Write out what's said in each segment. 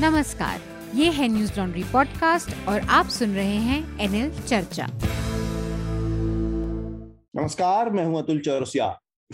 नमस्कार, ये है न्यूज़ लॉन्ड्री पॉडकास्ट और आप सुन रहे हैं एनएल चर्चा। नमस्कार, मैं हूँ अतुल चौरसिया।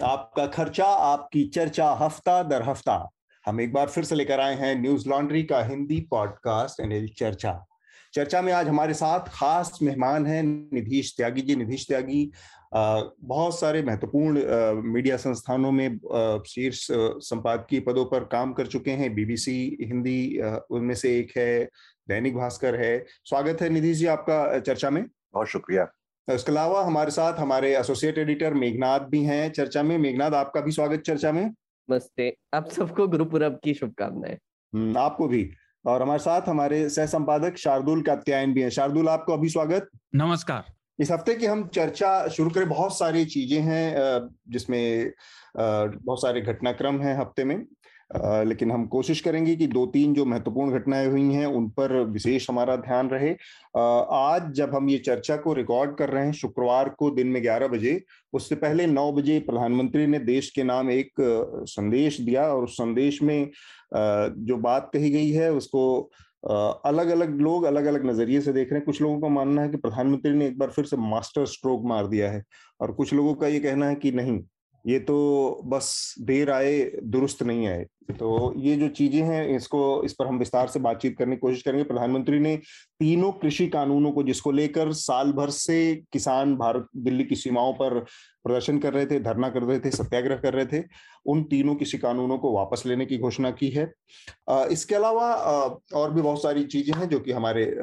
आपका खर्चा, आपकी चर्चा हफ़्ता दर हफ़्ता। हम एक बार फिर से लेकर आए हैं न्यूज़ लॉन्ड्री का हिंदी पॉडकास्ट एनएल चर्चा। चर्चा में आज हमारे साथ खास मेहमान हैं, निधीश त्यागी जी। निधीश त्यागी बहुत सारे महत्वपूर्ण मीडिया संस्थानों में शीर्ष संपादकीय पदों पर काम कर चुके हैं। बीबीसी हिंदी उनमें से एक है दैनिक भास्कर है। स्वागत है निधि जी आपका चर्चा में। बहुत शुक्रिया। इसके अलावा हमारे साथ हमारे एसोसिएट एडिटर मेघनाथ भी हैं। चर्चा में मेघनाथ आपका भी स्वागत चर्चा में। नमस्ते। आप सबको गुरुपुरब की शुभकामनाएँ। आपको भी। और हमारे साथ हमारे सह संपादक शार्दुल कात्यायन भी हैं। शार्दुल आपको अभी स्वागत। नमस्कार। इस हफ़्ते की हम चर्चा शुरू करें। बहुत सारी चीज़ें हैं जिसमें बहुत सारे घटनाक्रम हैं हफ़्ते में। लेकिन हम कोशिश करेंगे कि दो तीन जो महत्वपूर्ण घटनाएँ हुई हैं, उन पर विशेष हमारा ध्यान रहे। आज जब हम ये चर्चा को रिकॉर्ड कर रहे हैं, शुक्रवार को दिन में 11 बजे, उससे पहले 9 बजे प्रधानमंत्री ने देश के नाम एक संदेश दिया और उस संदेश में जो बात कही गई है, उसको अलग अलग लोग अलग अलग नज़रिए से देख रहे हैं। कुछ लोगों का मानना है कि प्रधानमंत्री ने एक बार फिर से मास्टर स्ट्रोक मार दिया है और कुछ लोगों का ये कहना है कि नहीं, ये तो बस देर आए, दुरुस्त नहीं आए। तो ये जो चीज़ें हैं, इसको, इस पर हम विस्तार से बातचीत करने की कोशिश करेंगे। प्रधानमंत्री ने तीनों कृषि कानूनों को, जिसको लेकर साल भर से किसान भारत, दिल्ली की सीमाओं पर प्रदर्शन कर रहे थे, धरना कर रहे थे, सत्याग्रह कर रहे थे, उन तीनों कृषि कानूनों को वापस लेने की घोषणा की है। इसके अलावा और भी बहुत सारी चीज़ें हैं जो कि हमारे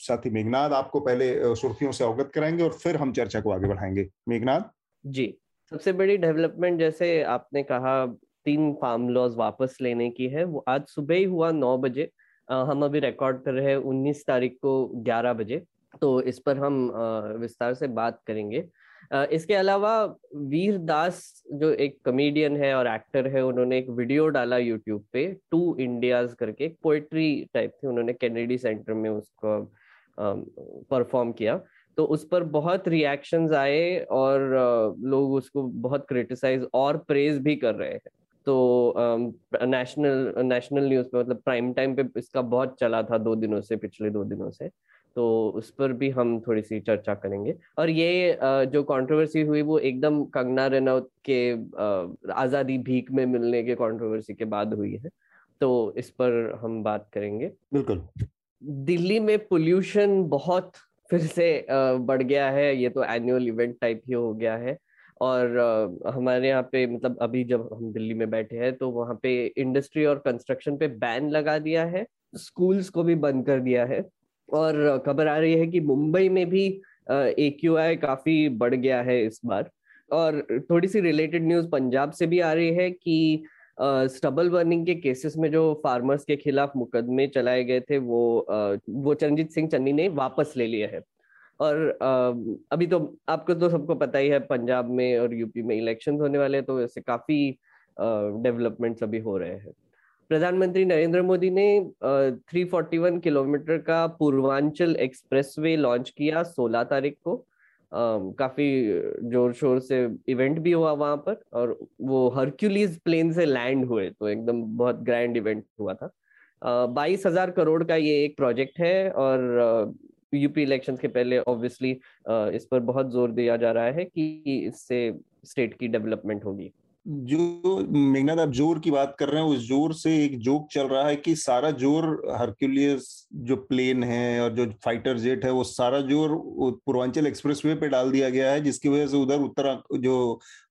साथी मेघनाथ आपको पहले सुर्खियों से अवगत कराएँगे और फिर हम चर्चा को आगे बढ़ाएँगे। मेघनाथ जी। सबसे बड़ी डेवलपमेंट जैसे आपने कहा तीन फार्म लॉज वापस लेने की है। वो आज सुबह ही हुआ नौ बजे। हम अभी रिकॉर्ड कर रहे हैं उन्नीस तारीख को ग्यारह बजे। तो इस पर हम विस्तार से बात करेंगे। इसके अलावा वीर दास जो एक कमेडियन है और एक्टर है, उन्होंने एक वीडियो डाला यूट्यूब पे टू इंडियाज करके, एक पोइट्री टाइप थी। उन्होंने कैनेडी सेंटर में उसको परफॉर्म किया। तो उस पर बहुत रिएक्शंस आए और लोग उसको बहुत क्रिटिसाइज और प्रेज भी कर रहे हैं। तो नेशनल नेशनल न्यूज़ पे मतलब प्राइम टाइम पे इसका बहुत चला था दो दिनों से पिछले दो दिनों से। तो उस पर भी हम थोड़ी सी चर्चा करेंगे। और ये जो कंट्रोवर्सी हुई वो एकदम कंगना रनौत के आज़ादी भीख में मिलने के कंट्रोवर्सी के बाद हुई है। तो इस पर हम बात करेंगे। बिल्कुल। दिल्ली में पोल्यूशन बहुत फिर से बढ़ गया है। ये तो एनुअल इवेंट टाइप ही हो गया है। और हमारे यहाँ पे मतलब अभी जब हम दिल्ली में बैठे हैं तो वहाँ पे इंडस्ट्री और कंस्ट्रक्शन पे बैन लगा दिया है, स्कूल्स को भी बंद कर दिया है। और खबर आ रही है कि मुंबई में भी ए क्यू आई काफ़ी बढ़ गया है इस बार। और थोड़ी सी रिलेटेड न्यूज़ पंजाब से भी आ रही है कि स्टबल बर्निंग के केसेस में जो फार्मर्स के खिलाफ मुकदमे चलाए गए थे, वो वो चरणजीत सिंह चन्नी ने वापस ले लिए है। और अभी तो आपको तो सबको पता ही है, पंजाब में और यूपी में इलेक्शंस होने वाले हैं तो ऐसे काफ़ी डेवलपमेंट्स अभी हो रहे हैं। प्रधानमंत्री नरेंद्र मोदी ने 341 किलोमीटर का पूर्वांचल एक्सप्रेसवे लॉन्च किया 16 तारीख को। काफ़ी ज़ोर शोर से इवेंट भी हुआ वहाँ पर और वो हरक्यूलीज प्लेन से लैंड हुए तो एकदम बहुत ग्रैंड इवेंट हुआ था। बाईस हज़ार करोड़ का ये एक प्रोजेक्ट है और यूपी इलेक्शंस के पहले ऑब्वियसली इस पर बहुत ज़ोर दिया जा रहा है कि इससे स्टेट की डेवलपमेंट होगी। जो मेघनाथ आप ज़ोर की बात कर रहे हैं उस ज़ोर से एक जोक चल रहा है कि सारा ज़ोर हरक्यूलियस जो प्लेन है और जो फाइटर जेट है वो सारा ज़ोर पूर्वांचल एक्सप्रेसवे पे डाल दिया गया है जिसकी वजह से उधर उत्तर जो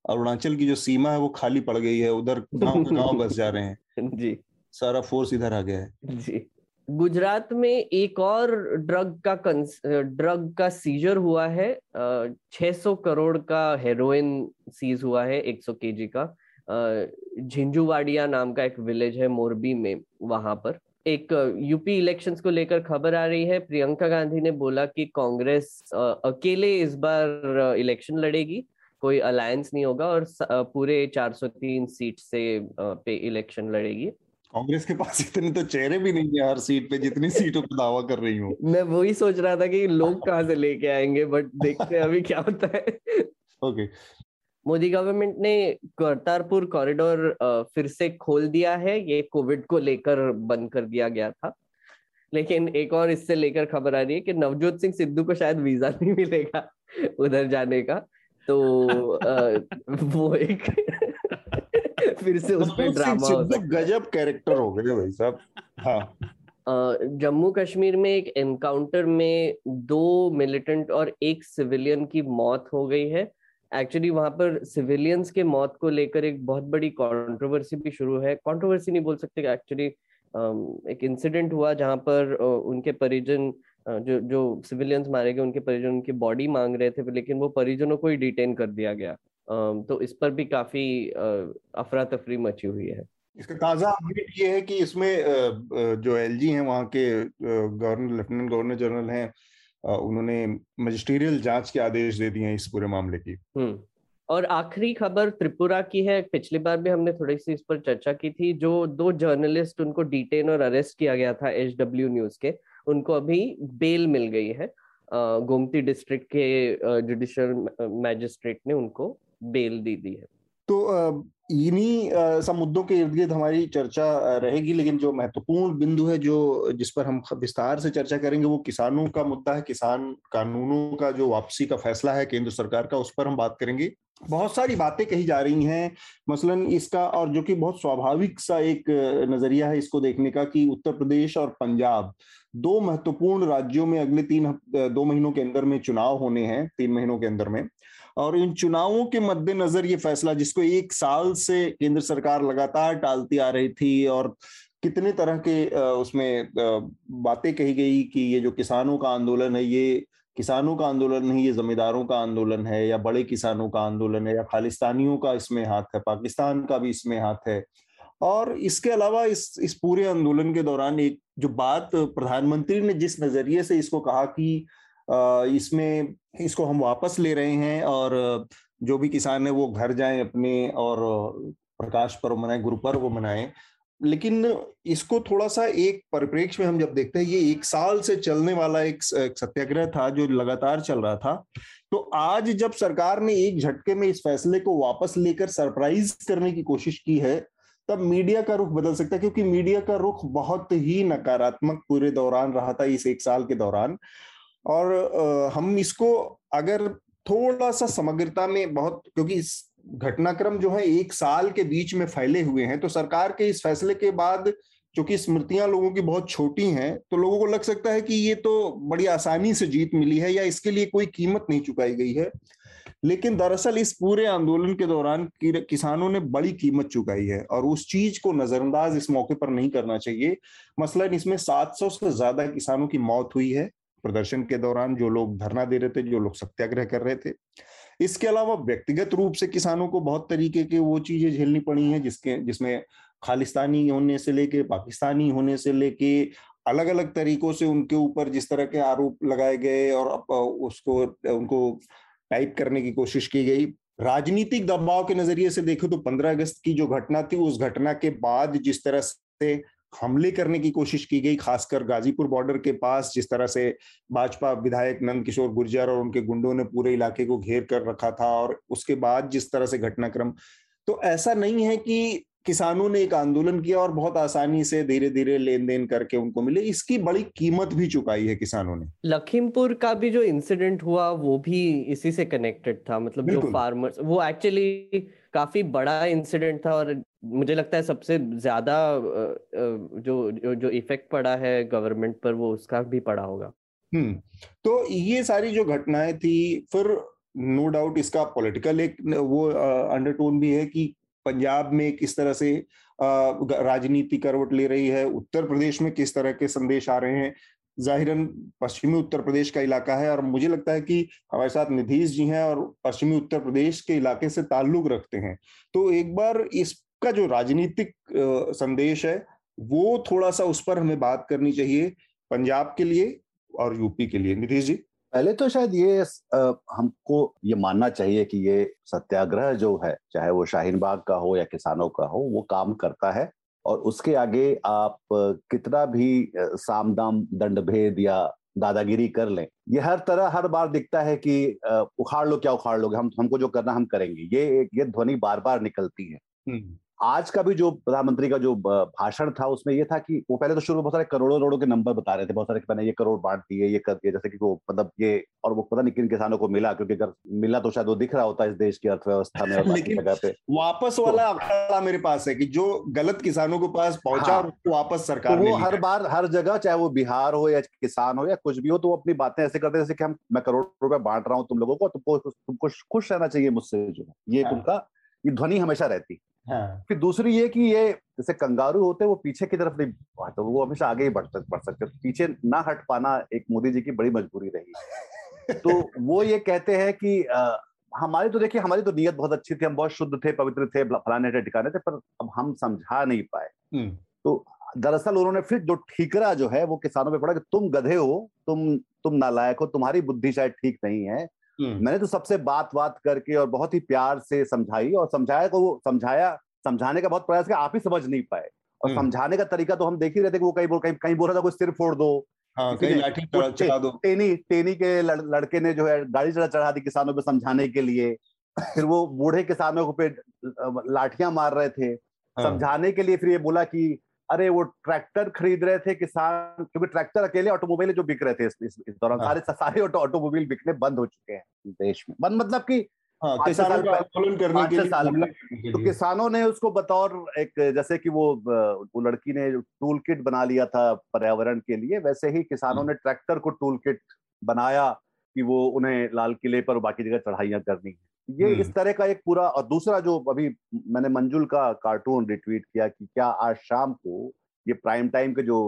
अरुणाचल की जो सीमा है वो खाली पड़ गई है उधर गाँव गाँव बस जा रहे हैं। जी। सारा फोर्स इधर आ गया है। जी। गुजरात में एक और ड्रग का ड्रग का सीजर हुआ है। छह सौ करोड़ का हेरोइन सीज हुआ है 100 केजी का। झिंझुवाड़िया नाम का एक विलेज है मोरबी में, वहाँ पर। एक, यूपी इलेक्शंस को लेकर खबर आ रही है। प्रियंका गांधी ने बोला कि कांग्रेस अकेले इस बार इलेक्शन लड़ेगी, कोई अलायंस नहीं होगा और पूरे 403 सीट से पे इलेक्शन लड़ेगी। कांग्रेस के पास इतने तो चेहरे भी नहीं है हर सीट पे जितनी सीटों पर दावा कर रही हूँ। मैं वही सोच रहा था कि लोग कहाँ से लेके आएँगे बट देखते हैं अभी क्या होता है। ओके मोदी गवर्नमेंट ने करतारपुर कॉरिडोर फिर से खोल दिया है। ये कोविड को लेकर बंद कर दिया गया था। लेकिन एक और इससे लेकर खबर आ रही है कि नवजोत सिंह सिद्धू को शायद वीज़ा नहीं मिलेगा उधर जाने का। तो आ, वो एक फिर से उस पर ड्रामा हो। गजब कैरेक्टर हो गए भाई साहब। हाँ। जम्मू कश्मीर में एक एनकाउंटर में दो मिलिटेंट और एक सिविलियन की मौत हो गई है। एक्चुअली वहाँ पर सिविलियंस के मौत को लेकर एक बहुत बड़ी कंट्रोवर्सी भी शुरू है। कंट्रोवर्सी नहीं बोल सकते एक्चुअली एक इंसिडेंट हुआ जहाँ पर उनके परिजन जो जो सिविलियंस मारे गए उनके परिजन उनकी बॉडी मांग रहे थे लेकिन वो परिजनों को ही डिटेन कर दिया गया। तो इस पर भी काफ़ी अफरा तफरी मची हुई है। इसका ताज़ा अपडेट ये है कि इसमें जो एलजी हैं वहाँ के गवर्नर लेफ्टिनेंट गवर्नर जनरल हैं उन्होंने मजिस्ट्रियल जाँच के आदेश दे दिए हैं इस पूरे मामले की। और आखिरी खबर त्रिपुरा की है। पिछली बार भी हमने थोड़ी सी इस पर चर्चा की थी। जो दो जर्नलिस्ट उनको डिटेन और अरेस्ट किया गया था एच डब्ल्यू न्यूज़ के उनको अभी बेल मिल गई है। गोमती डिस्ट्रिक्ट के जुडिशियल मैजिस्ट्रेट ने उनको बेल दी दी है। तो इन्हीं सब मुद्दों के इर्द गिर्द हमारी चर्चा रहेगी, लेकिन जो महत्वपूर्ण बिंदु है, जो, जिस पर हम विस्तार से चर्चा करेंगे, वो किसानों का मुद्दा है, किसान कानूनों का जो वापसी का फैसला है, केंद्र सरकार का, उस पर हम बात करेंगे। बहुत सारी बातें कही जा रही हैं, मसलन इसका, और जो कि बहुत स्वाभाविक सा एक नज़रिया है इसको देखने का, कि उत्तर प्रदेश और पंजाब, दो महत्वपूर्ण राज्यों में अगले तीन दो महीनों के अंदर में चुनाव होने हैं, तीन महीनों के अंदर में। और इन चुनावों के मद्देनजर ये फैसला जिसको एक साल से केंद्र सरकार लगातार टालती आ रही थी और कितने तरह के उसमें बातें कही गई कि ये जो किसानों का आंदोलन है, ये किसानों का आंदोलन नहीं, ये जमींदारों का आंदोलन है या बड़े किसानों का आंदोलन है या खालिस्तानियों का इसमें हाथ है, पाकिस्तान का भी इसमें हाथ है। और इसके अलावा इस इस पूरे आंदोलन के दौरान एक जो बात प्रधानमंत्री ने जिस नज़रिए से इसको कहा कि इसमें इसको हम वापस ले रहे हैं और जो भी किसान है वो घर जाएँ अपने और प्रकाश पर्व मनाए, गुरु पर्व मनाएँ। लेकिन इसको थोड़ा सा एक परिप्रेक्ष्य में हम जब देखते हैं, ये एक साल से चलने वाला एक सत्याग्रह था जो लगातार चल रहा था। तो आज जब सरकार ने एक झटके में इस फैसले को वापस लेकर सरप्राइज़ करने की कोशिश की है, तब मीडिया का रुख बदल सकता है, क्योंकि मीडिया का रुख बहुत ही नकारात्मक पूरे दौरान रहा था इस एक साल के दौरान। और हम इसको अगर थोड़ा सा समग्रता में बहुत, क्योंकि घटनाक्रम जो है एक साल के बीच में फैले हुए हैं तो सरकार के इस फैसले के बाद चूँकि स्मृतियाँ लोगों की बहुत छोटी हैं तो लोगों को लग सकता है कि ये तो बड़ी आसानी से जीत मिली है या इसके लिए कोई कीमत नहीं चुकाई गई है। लेकिन दरअसल इस पूरे आंदोलन के दौरान किसानों ने बड़ी कीमत चुकाई है और उस चीज़ को नजरअंदाज इस मौके पर नहीं करना चाहिए। मसलन इसमें 700 से ज़्यादा किसानों की मौत हुई है। प्रदर्शन के दौरान जो लोग धरना दे रहे थे, जो लोग सत्याग्रह कर रहे थे। इसके अलावा व्यक्तिगत रूप से किसानों को बहुत तरीके के वो चीज़ें झेलनी पड़ी हैं, जिसके, जिसमें खालिस्तानी होने से लेके पाकिस्तानी होने से लेके अलग अलग तरीकों से उनके ऊपर जिस तरह के आरोप लगाए गए और उसको, उनको टाइप करने की कोशिश की गई। राजनीतिक दबाव के नज़रिए से देखो तो 15 अगस्त की जो घटना थी, उस घटना के बाद जिस तरह से हमले करने की कोशिश की गई खासकर गाजीपुर बॉर्डर के पास जिस तरह से भाजपा विधायक नंद किशोर गुर्जर और उनके गुंडों ने पूरे इलाके को घेर कर रखा था और उसके बाद जिस तरह से घटनाक्रम। तो ऐसा नहीं है कि किसानों ने एक आंदोलन किया और बहुत आसानी से धीरे धीरे लेन देन करके उनको मिले। इसकी बड़ी कीमत भी चुकाई है किसानों ने। लखीमपुर का भी जो इंसिडेंट हुआ वो भी इसी से कनेक्टेड था। मतलब जो फार्मर्स वो एक्चुअली काफ़ी बड़ा इंसिडेंट था और मुझे लगता है सबसे ज़्यादा जो जो इफ़ेक्ट पड़ा है गवर्नमेंट पर, वो उसका भी पड़ा होगा। हम्म तो ये सारी जो घटनाएँ थी, फिर नो डाउट इसका पॉलिटिकल एक वो अंडरटोन भी है कि पंजाब में किस तरह से राजनीति करवट ले रही है, उत्तर प्रदेश में किस तरह के संदेश आ रहे हैं। जाहिरन पश्चिमी उत्तर प्रदेश का इलाका है और मुझे लगता है कि हमारे साथ निधीश जी हैं और पश्चिमी उत्तर प्रदेश के इलाके से ताल्लुक रखते हैं। तो एक बार इसका जो राजनीतिक संदेश है वो थोड़ा सा उस पर हमें बात करनी चाहिए पंजाब के लिए और यूपी के लिए। नीतीश जी? पहले तो शायद ये हमको ये मानना चाहिए कि ये सत्याग्रह जो है चाहे वो शाहीन बाग का हो या किसानों का हो वो काम करता है और उसके आगे आप कितना भी साम दाम दंड भेद या दादागिरी कर लें ये हर तरह हर बार दिखता है कि उखाड़ लो क्या उखाड़ लोगे? हम हमको जो करना हम करेंगे। ये ये ध्वनि बार बार निकलती है। हम्म। आज का भी जो प्रधानमंत्री का जो भाषण था उसमें ये था कि वो पहले तो शुरू में बहुत सारे करोड़ों करोड़ों के नंबर बता रहे थे बहुत सारे कि मैंने ये करोड़ बांट दिए ये कर दिए जैसे कि वो मतलब ये और वो पता नहीं किन किसानों को मिला क्योंकि अगर मिला तो शायद वो दिख रहा होता है इस देश की अर्थव्यवस्था में लेकिन जगह पे। वापस तो वाला आंकड़ा मेरे पास है कि जो गलत किसानों के पास पहुँचा हाँ, उसको वापस सरकार तो वो हर बार हर जगह चाहे वो बिहार हो या किसान हो या कुछ भी हो तो वो अपनी बातें ऐसे करते जैसे कि हम मैं करोड़ रुपए बांट रहा हूँ तुम लोगों को तुमको तुमको खुश रहना चाहिए मुझसे जो ये हाँ। उनका ये ध्वनि हमेशा रहती हाँ. फिर दूसरी ये कि ये जैसे कंगारू होते हैं वो पीछे की तरफ़ नहीं बढ़ते वो हमेशा आगे ही बढ़ बढ़ सकते पीछे ना हट पाना एक मोदी जी की बड़ी मजबूरी रही तो वो ये कहते हैं कि आ, हमारी तो देखिए हमारी तो नीयत बहुत अच्छी थी हम बहुत शुद्ध थे पवित्र थे फलाने थे ठिकाने थे पर अब हम समझा नहीं पाए हम्म। तो दरअसल उन्होंने फिर जो ठीकरा जो है वो किसानों पे पड़ा कि तुम गधे हो तुम तुम नालायक हो तुम्हारी बुद्धि शायद ठीक नहीं है। मैंने तो सबसे बात बात करके और बहुत ही प्यार से समझाई और समझाया को वो समझाया समझाने का बहुत प्रयास किया आप ही समझ नहीं पाए। और हम्म। समझाने का तरीका तो हम देख ही रहे थे कि वो कहीं बोल कहीं कहीं बोल रहा था कोई सिर फोड़ दो। हाँ, टेनी टेनी के लड़, लड़के ने जो है गाड़ी चढ़ा चढ़ा दी किसानों को समझाने के लिए। फिर वो बूढ़े किसानों पे लाठियाँ मार रहे थे। हाँ। समझाने के लिए फिर ये बोला कि अरे वो ट्रैक्टर खरीद रहे थे किसान क्योंकि ट्रैक्टर अकेले ऑटोमोबाइल जो बिक रहे थे इस, इस, इस दौरान। हाँ। सारे सारे ऑटोमोबाइल बिकने बंद हो चुके हैं देश में। बंद मतलब कि हाँ, किसानों का आंदोलन करने के लिए साल तो किसानों ने उसको बतौर एक जैसे कि वो वो लड़की ने टूल किट बना लिया था पर्यावरण के लिए वैसे ही किसानों हम्म। ने ट्रैक्टर को टूल किट बनाया कि वो उन्हें लाल किले पर बाकी जगह चढ़ाइयाँ करनी है। ये इस हम्म। तरह का एक पूरा और दूसरा जो अभी मैंने मंजुल का कार्टून रिट्वीट किया कि क्या आज शाम को ये प्राइम टाइम के जो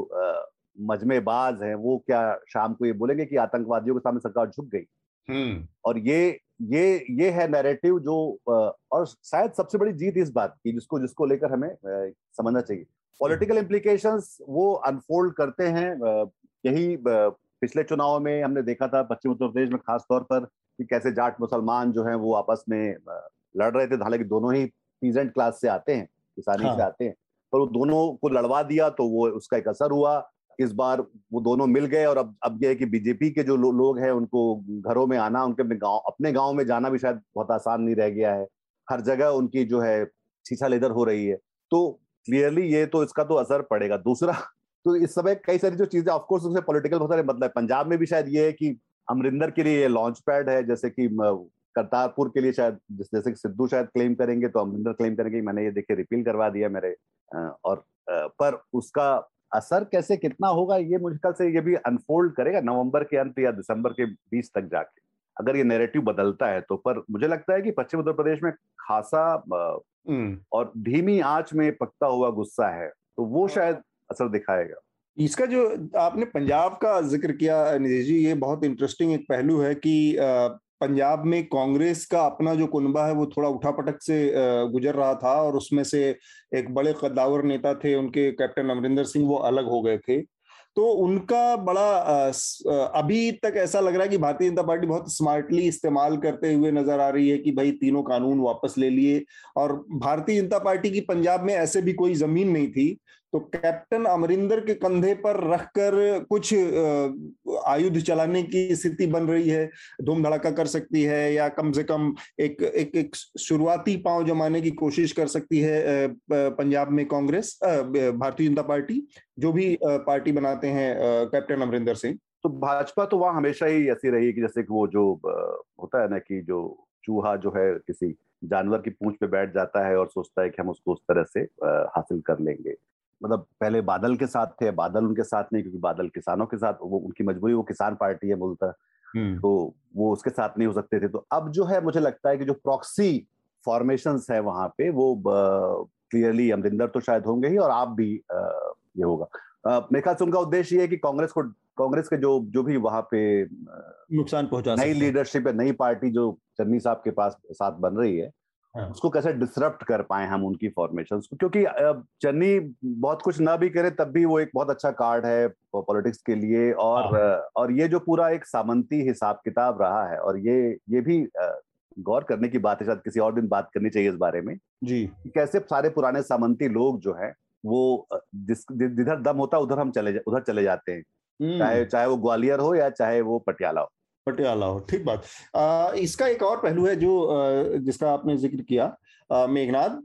मजमेबाज हैं वो क्या शाम को ये बोलेंगे कि आतंकवादियों के सामने सरकार झुक गई हम्म। और ये ये ये है नैरेटिव जो और शायद सबसे बड़ी जीत इस बात की जिसको जिसको लेकर हमें समझना चाहिए पॉलिटिकल इम्प्लीकेशंस वो अनफोल्ड करते हैं यही पिछले चुनाव में हमने देखा था पश्चिम उत्तर प्रदेश में खासतौर पर कि कैसे जाट मुसलमान जो हैं वो आपस में लड़ रहे थे। हालाँकि दोनों ही पीजेंट क्लास से आते हैं किसानी हाँ। से आते हैं। पर वो दोनों को लड़वा दिया तो वो उसका एक असर हुआ। इस बार वो दोनों मिल गए और अब अब यह है कि बीजेपी के जो लो, लोग हैं उनको घरों में आना उनके अपने गाँव अपने गाँव में जाना भी शायद बहुत आसान नहीं रह गया है। हर जगह उनकी जो है छीछा लेदर हो रही है। तो क्लियरली ये तो इसका तो असर पड़ेगा। दूसरा तो इस समय कई सारी जो चीज़ें ऑफकोर्स उसमें पॉलिटिकल बहुत सारे मतलब पंजाब में भी शायद ये है कि अमरिंदर के लिए ये लॉन्च पैड है जैसे कि करतारपुर के लिए शायद जैसे कि सिद्धू शायद क्लेम करेंगे तो अमरिंदर क्लेम करेंगे। मैंने ये देखे रिपील करवा दिया मेरे और पर उसका असर कैसे कितना होगा ये ख्याल से ये भी अनफोल्ड करेगा नवंबर के अंत या दिसंबर के बीच तक जाके। अगर ये नैरेटिव बदलता है तो पर मुझे लगता है कि पश्चिम उत्तर प्रदेश में खासा हम्म। और धीमी आँच में पकता हुआ गुस्सा है तो वो शायद असर दिखाएगा। इसका जो आपने पंजाब का ज़िक्र किया निधि जी, ये बहुत इंटरेस्टिंग एक पहलू है कि पंजाब में कांग्रेस का अपना जो कुनबा है, वो थोड़ा उठापटक से गुजर रहा था और उसमें से एक बड़े कद्दावर नेता थे, उनके कैप्टन अमरिंदर सिंह, वो अलग हो गए थे। तो उनका बड़ा अभी तक ऐसा लग रहा है कि भारतीय जनता पार्टी बहुत स्मार्टली इस्तेमाल करते हुए नज़र आ रही है कि भाई तीनों कानून वापस ले लिए। और भारतीय जनता पार्टी की पंजाब में ऐसे भी कोई ज़मीन नहीं थी तो कैप्टन अमरिंदर के कंधे पर रखकर कुछ आयुध चलाने की स्थिति बन रही है। धूम धड़ाका कर सकती है या कम से कम एक एक, एक शुरुआती पाँव जमाने की कोशिश कर सकती है पंजाब में कांग्रेस भारतीय जनता पार्टी जो भी पार्टी बनाते हैं कैप्टन अमरिंदर सिंह। तो भाजपा तो वहाँ हमेशा ही ऐसी रही कि जैसे कि वो जो होता है ना कि जो चूहा जो है किसी जानवर की पूंछ पे बैठ जाता है और सोचता है कि हम उसको उस तरह से हासिल कर लेंगे। मतलब पहले बादल के साथ थे बादल उनके साथ नहीं क्योंकि बादल किसानों के साथ वो उनकी मजबूरी वो किसान पार्टी है बोलता हम्म। तो वो उसके साथ नहीं हो सकते थे तो अब जो है मुझे लगता है कि जो प्रॉक्सी फॉर्मेशन है वहाँ पे वो क्लियरली अमरिंदर तो शायद होंगे ही और आप भी ये होगा मेरे ख्याल से उनका उद्देश्य ये है कि कांग्रेस को कांग्रेस के जो जो भी वहाँ पे नुकसान पहुँचा नई लीडरशिप है नई पार्टी जो चन्नी साहब के पास साथ बन रही है हाँ। उसको कैसे डिसरप्ट कर पाए हम उनकी फॉर्मेशन को? क्योंकि चन्नी बहुत कुछ ना भी करे तब भी वो एक बहुत अच्छा कार्ड है पॉलिटिक्स के लिए और हाँ। और ये जो पूरा एक सामंती हिसाब किताब रहा है और ये ये भी गौर करने की बात है शायद किसी और दिन बात करनी चाहिए इस बारे में जी। कैसे सारे पुराने सामंती लोग जो है वो जिस जिधर दम होता है उधर हम चले उधर चले जाते हैं। हम्म। चाहे चाहे वो ग्वालियर हो या चाहे वो पटियाला हो। पटियाला हो ठीक बात। आ, इसका एक और पहलू है जो जिसका आपने ज़िक्र किया मेघनाथ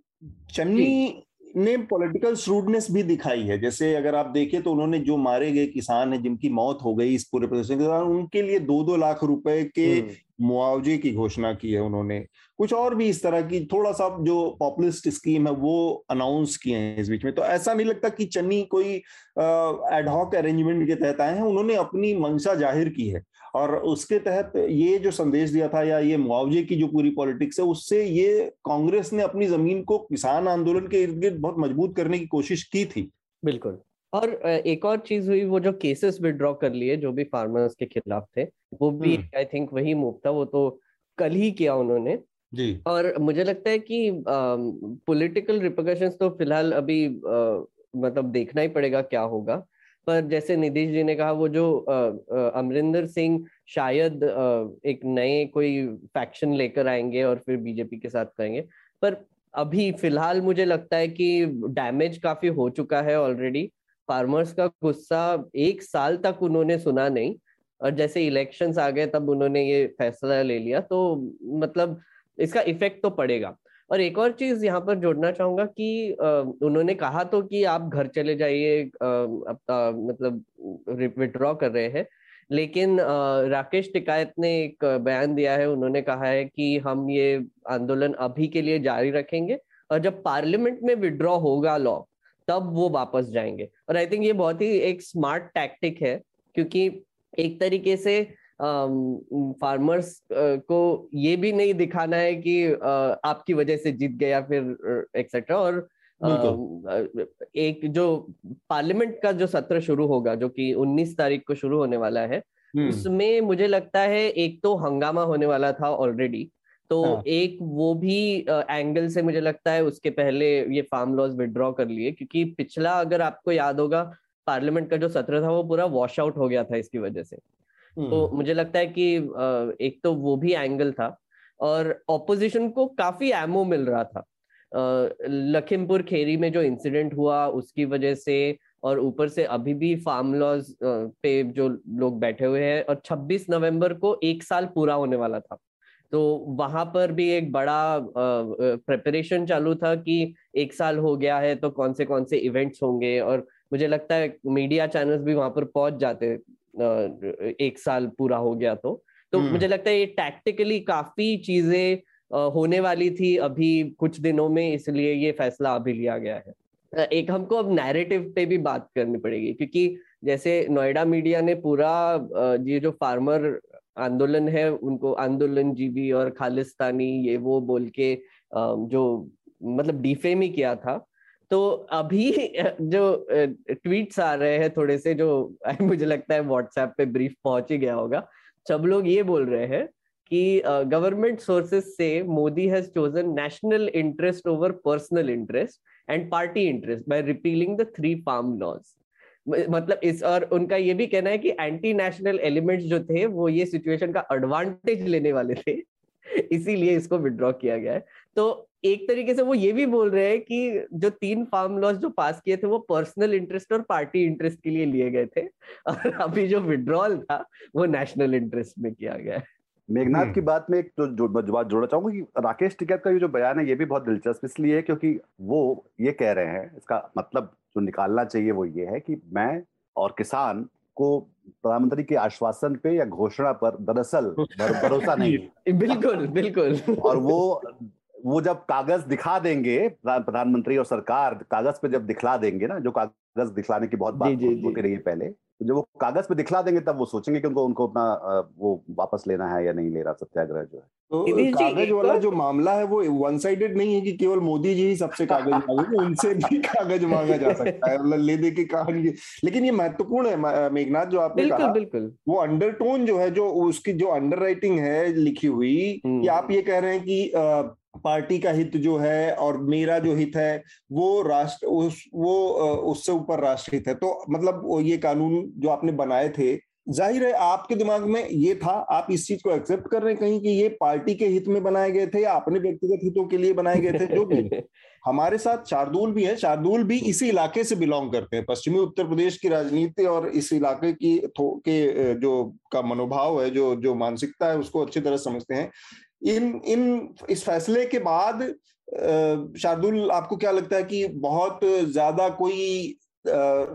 चन्नी ने पॉलिटिकल श्रूडनेस भी दिखाई है। जैसे अगर आप देखें तो उन्होंने जो मारे गए किसान हैं जिनकी मौत हो गई इस पूरे प्रदर्शन के दौरान उनके लिए दो दो लाख रुपए के हम्म। मुआवजे की घोषणा की है उन्होंने। कुछ और भी इस तरह की थोड़ा सा जो पॉपुलिस्ट स्कीम है वो अनाउंस किए हैं इस बीच में। तो ऐसा नहीं लगता कि चन्नी कोई एडहॉक अरेंजमेंट के तहत आए हैं। उन्होंने अपनी मंशा ज़ाहिर की है। और उसके तहत ये जो संदेश दिया था या ये मुआवजे की जो पूरी पॉलिटिक्स है उससे ये कांग्रेस ने अपनी ज़मीन को किसान आंदोलन के इर्द गिर्द बहुत मज़बूत करने की कोशिश की थी। बिल्कुल। और एक और चीज़ हुई वो जो केसेस विड्रॉ कर लिए जो भी फार्मर्स के खिलाफ थे वो भी आई थिंक वही मूव था वो तो कल ही किया उन्होंने। जी। और मुझे लगता है कि पॉलिटिकल रिपोकशंस तो फ़िलहाल अभी आ, मतलब देखना ही पड़ेगा क्या होगा। पर जैसे नीतीश जी ने कहा, वो जो अमरिंदर सिंह शायद एक नए कोई फैक्शन लेकर आएँगे और फिर बीजेपी के साथ करेंगे। पर अभी फ़िलहाल मुझे लगता है कि डैमेज काफ़ी हो चुका है ऑलरेडी फार्मर्स का गुस्सा एक साल तक उन्होंने सुना नहीं। और जैसे इलेक्शंस आ गए, तब उन्होंने ये फैसला ले लिया। तो मतलब इसका इफ़ेक्ट तो पड़ेगा। और एक और चीज़ यहाँ पर जोड़ना चाहूँगा कि उन्होंने कहा तो कि आप घर चले जाइए मतलब विड्रॉ कर रहे हैं। लेकिन राकेश टिकायत ने एक बयान दिया है, उन्होंने कहा है कि हम ये आंदोलन अभी के लिए जारी रखेंगे और जब पार्लियामेंट में विड्रॉ होगा लॉ तब वो वापस जाएँगे। और आई थिंक ये बहुत ही एक स्मार्ट टैक्टिक है, क्योंकि एक तरीके से फार्मर्स को ये भी नहीं दिखाना है कि आपकी वजह से जीत गया फिर एक्सेट्रा और एक जो पार्लियामेंट का जो सत्र शुरू होगा जो कि 19 तारीख को शुरू होने वाला है हम्म। उसमें मुझे लगता है एक तो हंगामा होने वाला था ऑलरेडी तो हाँ. एक वो भी एंगल से मुझे लगता है उसके पहले ये फार्म लॉज विड्रॉ कर लिए क्योंकि पिछला अगर आपको याद होगा पार्लियामेंट का जो सत्र था वो पूरा वॉश आउट हो गया था इसकी वजह से तो हम्म। मुझे लगता है कि एक तो वो भी एंगल था और ऑपोजिशन को काफ़ी एमओ मिल रहा था लखीमपुर खेरी में जो इंसिडेंट हुआ उसकी वजह से और ऊपर से अभी भी फार्म लॉज पे जो लोग बैठे हुए हैं और 26 नवंबर को एक साल पूरा होने वाला था तो वहाँ पर भी एक बड़ा प्रिपरेशन चालू था कि एक साल हो गया है तो कौन से कौन से इवेंट्स होंगे और मुझे लगता है मीडिया चैनल्स भी वहाँ पर पहुँच जाते एक साल पूरा हो गया तो तो हम्म। मुझे लगता है ये टैक्टिकली काफ़ी चीज़ें होने वाली थी अभी कुछ दिनों में इसलिए ये फैसला अभी लिया गया है एक हमको अब नैरेटिव पे भी बात करनी पड़ेगी क्योंकि जैसे नोएडा मीडिया ने पूरा ये जो फार्मर आंदोलन है उनको आंदोलन जीवी और खालिस्तानी ये वो बोल के जो मतलब डिफेम ही किया था तो अभी जो ट्वीट्स आ रहे हैं थोड़े से, जो मुझे लगता है व्हाट्सएप पे ब्रीफ पहुँच ही गया होगा, सब लोग ये बोल रहे हैं कि गवर्नमेंट सोर्सेज से Modi has chosen national interest over personal interest and party interest by repealing the three farm laws मतलब इस, और उनका ये भी कहना है कि एंटी नेशनल एलिमेंट्स जो थे, वो ये सिचुएशन का एडवांटेज लेने वाले थे, इसीलिए इसको विड्रॉ किया गया है। तो एक तरीके से वो ये भी बोल रहे हैं कि जो तीन फार्म लॉज जो पास किए थे वो पर्सनल इंटरेस्ट और पार्टी इंटरेस्ट के लिए लिए गए थे। और अभी जो विड्रॉल था वो नेशनल इंटरेस्ट में किया गया है। मेघनाथ हम्म। की बात में एक जो, जो, जो बात जोड़ना चाहूँगा कि राकेश टिकैत का ये जो बयान है ये भी बहुत दिलचस्प इसलिए है क्योंकि वो ये कह रहे हैं इसका मतलब जो निकालना चाहिए वो ये है कि मैं और किसान को प्रधानमंत्री के आश्वासन पे या घोषणा पर दरअसल भरोसा नहीं। बिल्कुल बिल्कुल। और वो वो जब कागज़ दिखा देंगे प्रधानमंत्री और सरकार कागज़ पे जब दिखला देंगे ना जो कागज़ दिखलाने की बहुत बात होती रही है पहले तो जब वो कागज़ पे दिखला देंगे तब वो सोचेंगे कि उनको उनको अपना वो वापस लेना है या नहीं ले रहा सत्याग्रह जो है। तो कागज़ वाला जो मामला है वो वन साइडेड नहीं है कि केवल मोदी जी ही सबसे कागज़ मांगे उनसे भी कागज़ मांगा जा सकता है मतलब ले दे के कहानी लेकिन ये महत्वपूर्ण है मेघनाथ जो आपने बिल्कुल, कहा बिल्कुल। वो अंडरटोन जो है जो उसकी जो अंडर राइटिंग है लिखी हुई कि हम्म। आप ये कह रहे हैं कि पार्टी का हित जो है और मेरा जो हित है वो राष्ट्र उस वो उससे ऊपर राष्ट्र हित है। तो मतलब ये कानून जो आपने बनाए थे ज़ाहिर है आपके दिमाग में ये था आप इस चीज़ को एक्सेप्ट कर रहे हैं कहीं कि ये पार्टी के हित में बनाए गए थे या अपने व्यक्तिगत हितों के लिए बनाए गए थे जो भी हमारे साथ शार्दुल भी है शार्दुल भी इसी इलाके से बिलोंग करते हैं। पश्चिमी उत्तर प्रदेश की राजनीति और इस इलाके की के जो का मनोभाव है जो जो मानसिकता है उसको अच्छी तरह समझते हैं। इन इन इस फैसले के बाद शार्दुल आपको क्या लगता है कि बहुत ज़्यादा कोई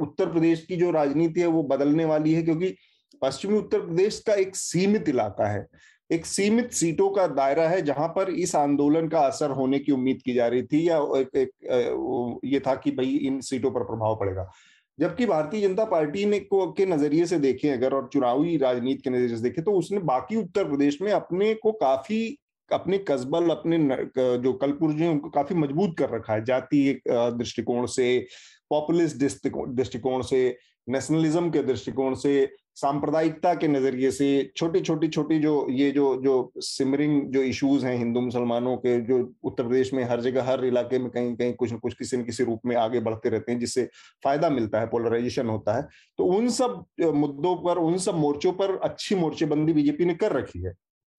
उत्तर प्रदेश की जो राजनीति है वो बदलने वाली है? क्योंकि पश्चिमी उत्तर प्रदेश का एक सीमित इलाका है एक सीमित सीटों का दायरा है जहाँ पर इस आंदोलन का असर होने की उम्मीद की जा रही थी या एक, एक, एक ये था कि भाई इन सीटों पर प्रभाव पड़ेगा। जबकि भारतीय जनता पार्टी ने को, के नज़रिए से देखें अगर और चुनावी राजनीति के नज़रिए से देखें तो उसने बाकी उत्तर प्रदेश में अपने को काफ़ी, अपने कस्बल, अपने जो कलपुर्ज हैं, उनको काफ़ी मज़बूत कर रखा है। जाति दृष्टिकोण से पॉपुलिस्ट दृष्टिकोण से नेशनलिज्म के दृष्टिकोण से सांप्रदायिकता के नज़रिए से छोटी छोटी छोटी जो ये जो जो सिमरिंग जो इश्यूज़ हैं हिंदू, मुसलमानों के, जो उत्तर प्रदेश में हर जगह, हर इलाके में कहीं कहीं कुछ न कुछ किसी न किसी रूप में आगे बढ़ते रहते हैं, जिससे फ़ायदा मिलता है पोलराइजेशन होता है। तो उन सब मुद्दों पर, उन सब मोर्चों पर अच्छी मोर्चेबंदी बीजेपी ने कर रखी है।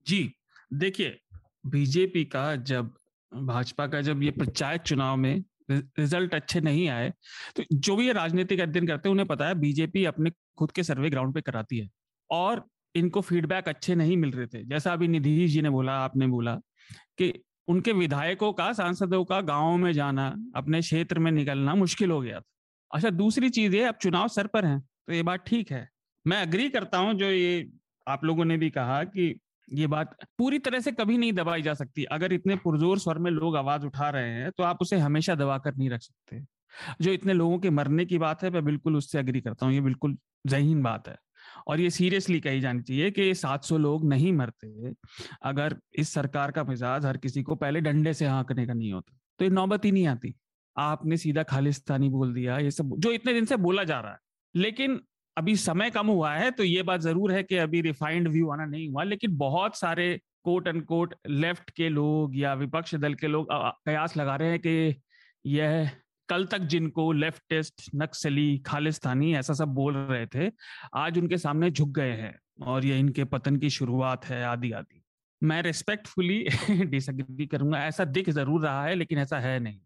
जी, देखिए, बीजेपी का जब, भाजपा का जब ये पंचायत चुनाव में रिज़ल्ट अच्छे नहीं आए तो जो भी ये राजनीतिक अध्ययन करते हैं, उन्हें पता है, बीजेपी अपने खुद के सर्वे ग्राउंड पे कराती है। और इनको फीडबैक अच्छे नहीं मिल रहे थे। जैसा अभी निधि जी ने बोला, आपने बोला कि उनके विधायकों का, सांसदों का, गाँव में जाना, अपने क्षेत्र में निकलना मुश्किल हो गया था। अच्छा दूसरी चीज़ ये, अब चुनाव सर पर है तो ये बात ठीक है। मैं अग्री करता हूँ जो ये आप लोगों ने भी कहा कि ये बात पूरी तरह से कभी नहीं दबाई जा सकती। अगर इतने पुरजोर स्वर में लोग आवाज़ उठा रहे हैं तो आप उसे हमेशा दबा कर नहीं रख सकते। जो इतने लोगों के मरने की बात है, मैं बिल्कुल उससे अग्री करता हूँ, ये बिल्कुल जहीन बात है। और ये सीरियसली कही जानी चाहिए कि 700 लोग नहीं मरते अगर इस सरकार का मिजाज हर किसी को पहले डंडे से हाँकने का नहीं होता। तो ये नौबत ही नहीं आती। आपने सीधा खालिस्तानी बोल दिया, ये सब जो इतने दिन से बोला जा रहा है। लेकिन अभी समय कम हुआ है तो ये बात ज़रूर है कि अभी रिफाइंड व्यू आना नहीं हुआ, लेकिन बहुत सारे कोट एंड कोट लेफ़्ट के लोग या विपक्ष दल के लोग कयास लगा रहे हैं कि यह कल तक जिनको लेफ्टिस्ट, नक्सली, खालिस्तानी ऐसा सब बोल रहे थे, आज उनके सामने झुक गए हैं और ये इनके पतन की शुरुआत है आदि आदि मैं रिस्पेक्टफुली डिसएग्री करूँगा, ऐसा दिख ज़रूर रहा है, लेकिन ऐसा है नहीं।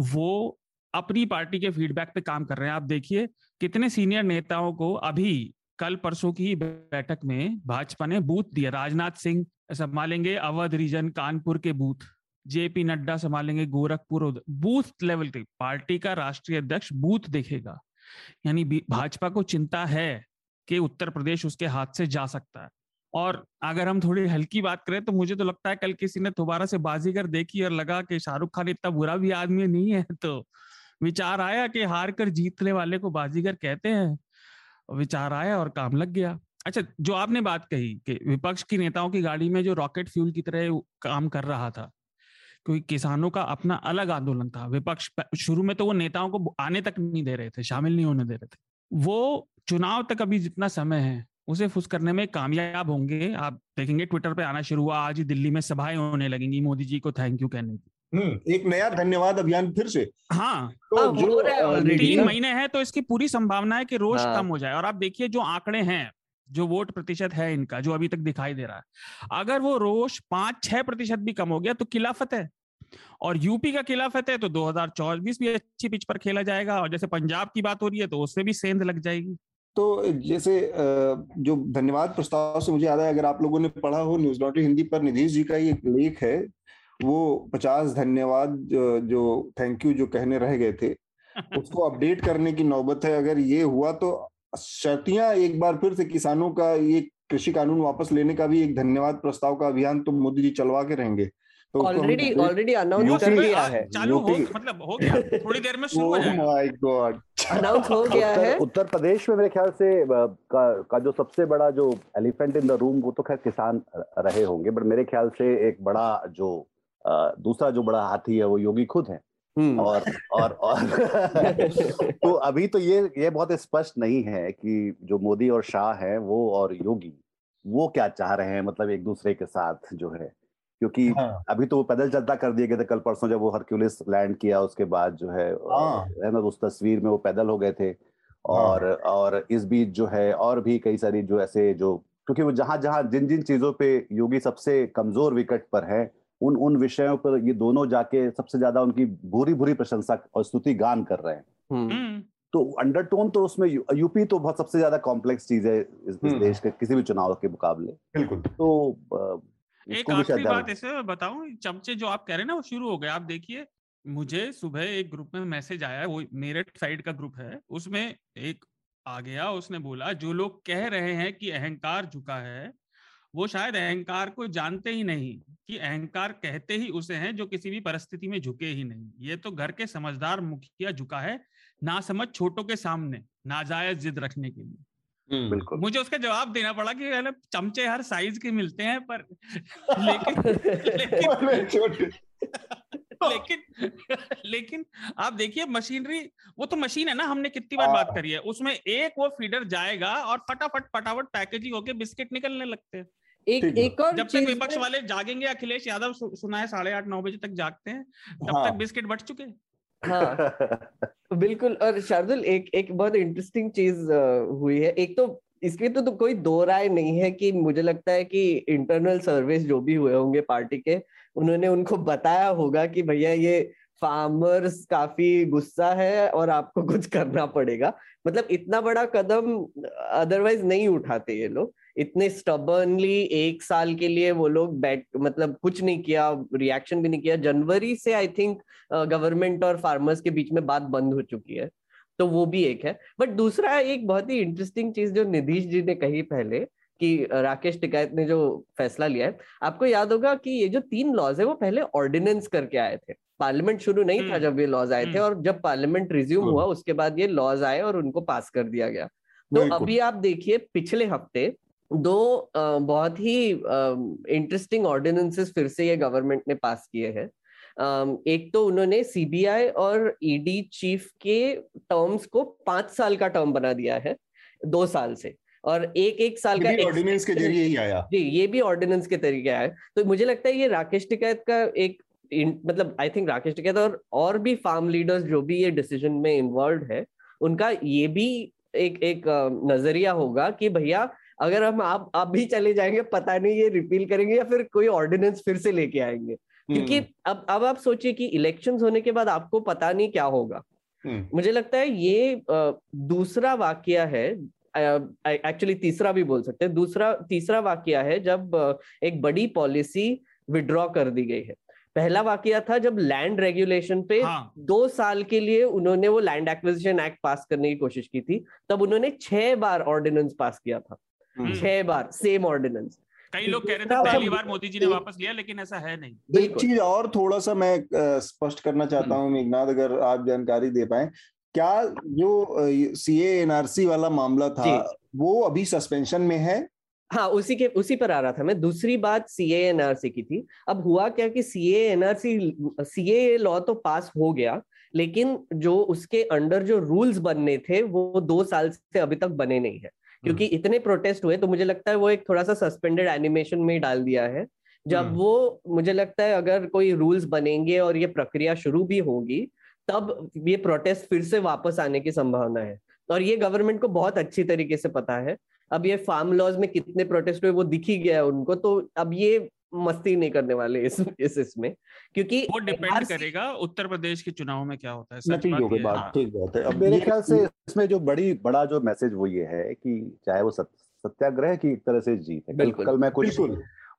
वो अपनी पार्टी के फीडबैक पे काम कर रहे हैं। आप देखिए, कितने सीनियर नेताओं को अभी कल परसों की बैठक में भाजपा ने बूथ दिया। राजनाथ सिंह संभालेंगे, अवध रीजन, कानपुर के बूथ। जेपी नड्डा संभालेंगे गोरखपुर बूथ लेवल के, पार्टी का राष्ट्रीय अध्यक्ष बूथ देखेगा। यानी भाजपा को चिंता है कि उत्तर प्रदेश उसके हाथ से जा सकता है। और अगर हम थोड़ी हल्की बात करें तो मुझे तो लगता है कल किसी ने दोबारा से बाजीगर देखी और लगा कि शाहरुख खान इतना बुरा भी आदमी नहीं है तो विचार आया कि हार कर जीतने वाले को बाजीगर कहते हैं। विचार आया और काम लग गया। अच्छा जो आपने बात कही कि विपक्ष की नेताओं की गाड़ी में जो रॉकेट फ्यूल की तरह काम कर रहा था क्योंकि किसानों का अपना अलग आंदोलन था। विपक्ष शुरू में तो वो नेताओं को आने तक नहीं दे रहे थे शामिल नहीं होने दे रहे थे। वो चुनाव तक अभी जितना समय है उसे फुस करने में कामयाब होंगे। आप देखेंगे ट्विटर पे आना शुरू हुआ आज ही दिल्ली में सभाएँ होने लगेंगी मोदी जी को थैंक यू कहने की। हम्म एक नया धन्यवाद अभियान फिर से। हाँ। तो हाँ, जो तीन महीने हैं तो इसकी पूरी संभावना है कि रोष हाँ. कम हो जाए। और आप देखिए जो आंकड़े हैं जो वोट प्रतिशत है इनका जो अभी तक दिखाई दे रहा है अगर वो रोष पाँच छह प्रतिशत भी कम हो गया तो खिलाफत है। और यूपी का खिलाफत है तो 2024 भी अच्छी पिच पर खेला जाएगा और जैसे पंजाब की बात हो रही है तो उससे भी सेंध लग जाएगी। तो जैसे जो धन्यवाद प्रस्ताव से मुझे याद है अगर आप लोगों ने पढ़ा हो न्यूज़ डॉट हिंदी पर निधीश जी का एक लेख है वो पचास धन्यवाद जो थैंक यू जो कहने रह गए थे उसको अपडेट करने की नौबत है। अगर ये हुआ तो शर्तियाँ एक बार फिर से किसानों का ये कृषि कानून वापस लेने का भी एक धन्यवाद प्रस्ताव का अभियान तो मोदी जी चलवा के रहेंगे। ऑलरेडी ऑलरेडी अनाउंस कर दिया है चालू हो मतलब हो गया थोड़ी देर में शुरू हो जाएगा। माय गॉड अनाउंस हो गया है। उत्तर प्रदेश में मेरे ख्याल से का, का जो सबसे बड़ा जो एलिफेंट इन द रूम वो तो खैर किसान रहे होंगे बट मेरे ख्याल से एक बड़ा जो दूसरा जो बड़ा हाथी है वो योगी खुद है। हम्म। और और और तो अभी तो ये ये बहुत स्पष्ट नहीं है कि जो मोदी और शाह है वो और योगी वो क्या चाह रहे हैं मतलब एक दूसरे के साथ जो है। क्योंकि हाँ। अभी तो वो पैदल चलता कर दिए गए थे कल परसों जब वो हरक्यूलिस लैंड किया उसके बाद जो है हाँ। है ना उस तस्वीर में वो पैदल हो गए थे और हाँ। और इस बीच जो है और भी कई सारी जो ऐसे जो क्योंकि वो जहाँ जहाँ जिन जिन चीज़ों पे योगी सबसे कमज़ोर विकेट पर है उन उन विषयों पर ये दोनों जाके सबसे ज़्यादा उनकी बुरी बुरी प्रशंसा और स्तुति गान कर रहे हैं हम्म, हम्म, तो अंडरटोन तो उसमें यू- यूपी तो बहुत सबसे ज़्यादा कॉम्प्लेक्स चीज़ है इस, इस हम्म। देश के किसी भी चुनाव के मुकाबले बिल्कुल तो एक आखिरी बात ऐसे मैं बताऊँ चमचे जो आप कह रहे हैं ना वो शुरू हो गए। आप देखिए मुझे सुबह एक ग्रुप में मैसेज आया है वो मेरठ साइड का ग्रुप है उसमें एक आ गया उसने बोला जो लोग कह रहे हैं कि अहंकार झुका है वो शायद अहंकार को जानते ही नहीं कि अहंकार कहते ही उसे हैं जो किसी भी परिस्थिति में झुके ही नहीं। ये तो घर के समझदार मुखिया झुका है ना समझ छोटों के सामने नाजायज जिद रखने के लिए। बिल्कुल मुझे उसका जवाब देना पड़ा कि है ना, चमचे हर साइज़ के मिलते हैं पर लेकिन लेकिन लेकिन लेकिन आप देखिए मशीनरी वो तो मशीन है ना हमने कितनी बार बात हाँ। करी है उसमें एक वो फीडर जाएगा और फटाफट फटाफट पैकेजिंग होके बिस्किट निकलने लगते हैं एक। एक और जब तक विपक्ष वाले जागेंगे अखिलेश यादव सुना है साढ़े आठ नौ बजे तक जागते हैं तब हाँ। तक बिस्किट बट चुके हैं हाँ। बिल्कुल और शार्दुल एक एक बहुत इंटरेस्टिंग चीज़ हुई है। एक तो इसकी तो, तो कोई दो राय नहीं है कि मुझे लगता है कि इंटरनल सर्विस जो भी हुए होंगे पार्टी के उन्होंने उनको बताया होगा कि भैया ये फार्मर्स काफ़ी गुस्सा है और आपको कुछ करना पड़ेगा। मतलब इतना बड़ा कदम अदरवाइज़ नहीं उठाते ये लोग। इतने स्टबर्नली एक साल के लिए वो लोग बैठ मतलब कुछ नहीं किया रिएक्शन भी नहीं किया। जनवरी से आई थिंक गवर्नमेंट और फार्मर्स के बीच में बात बंद हो चुकी है तो वो भी एक है। बट दूसरा एक बहुत ही इंटरेस्टिंग चीज़ जो निधीश जी ने कही पहले कि राकेश टिकैत ने जो फैसला लिया है आपको याद होगा कि ये जो तीन लॉज है वो पहले ऑर्डिनेंस करके आए थे। पार्लियामेंट शुरू नहीं था हम्म, जब ये लॉज आए थे हम्म। और जब पार्लियामेंट रिज्यूम हुआ उसके बाद ये लॉज आए और उनको पास कर दिया गया। तो अभी आप देखिए पिछले हफ़्ते दो बहुत ही इंटरेस्टिंग ऑर्डिनेंसेस फिर से ये गवर्नमेंट ने पास किए हैं। एक तो उन्होंने सीबीआई और ईडी चीफ के टर्म्स को पाँच साल का टर्म बना दिया है दो साल से। और एक एक साल का ऑर्डिनेंस के ज़रिए ही आया। जी ये भी ऑर्डिनेंस के तरीके आए। तो मुझे लगता है ये राकेश टिकैत का एक इन, मतलब आई थिंक राकेश टिकैत और और भी फार्म लीडर्स जो भी ये डिसीज़न में इन्वॉल्व है उनका ये भी एक एक नज़रिया होगा कि भैया अगर हम आप आप भी चले जाएँगे पता नहीं ये रिपील करेंगे या फिर कोई ऑर्डिनेंस फिर से लेके आएँगे। क्योंकि हम्म, अब अब आप सोचिए कि इलेक्शंस होने के बाद आपको पता नहीं क्या होगा। हम्म, मुझे लगता है ये दूसरा वाक्य है एक्चुअली तीसरा भी बोल सकते हैं। दूसरा तीसरा वाकया है जब एक बड़ी पॉलिसी विड्रॉ कर दी गई है। पहला वाकया था जब लैंड रेगुलेशन पे हाँ। दो साल के लिए उन्होंने वो लैंड एक्विजिशन एक्ट पास करने की कोशिश की थी तब उन्होंने छह बार ऑर्डिनेंस पास किया था। छह बार सेम ऑर्डिनेंस कई लोग कह रहे थे पहली बार मोदी जी ने वापस लिया लेकिन ऐसा है नहीं। एक चीज़ और थोड़ा सा मैं स्पष्ट करना चाहता हूँ मेघनाथ अगर आप जानकारी दे पाए। क्या जो सी एनआरसी वाला मामला था वो अभी सस्पेंशन में है? हाँ उसी के उसी पर आ रहा था मैं। दूसरी बात सी एनआरसी की थी। अब हुआ क्या कि सी एनआरसी सी लॉ तो पास हो गया लेकिन जो उसके अंडर जो रूल्स बनने थे वो दो साल से अभी तक बने नहीं है। क्योंकि इतने प्रोटेस्ट हुए तो मुझे लगता है वो एक थोड़ा सा सस्पेंडेड एनिमेशन में ही डाल दिया है। जब हम्म। वो मुझे लगता है अगर कोई रूल्स बनेंगे और ये प्रक्रिया शुरू भी होगी तब ये प्रोटेस्ट फिर से वापस आने की संभावना है। और ये गवर्नमेंट को बहुत अच्छी तरीके से पता है। अब ये फार्म लॉज में कितने प्रोटेस्ट हुए वो दिख ही गया है उनको तो अब ये मस्ती नहीं करने वाले इस इस इसमें क्योंकि वो डिपेंड करेगा उत्तर प्रदेश के चुनाव में क्या होता है नतीजों बात के बाद हाँ। ठीक बात है। अब अब मेरे ख्याल से इसमें जो बड़ी बड़ा जो मैसेज वो ये है कि चाहे वो सत, सत्याग्रह की एक तरह से जीत है। कल, कल मैं कुछ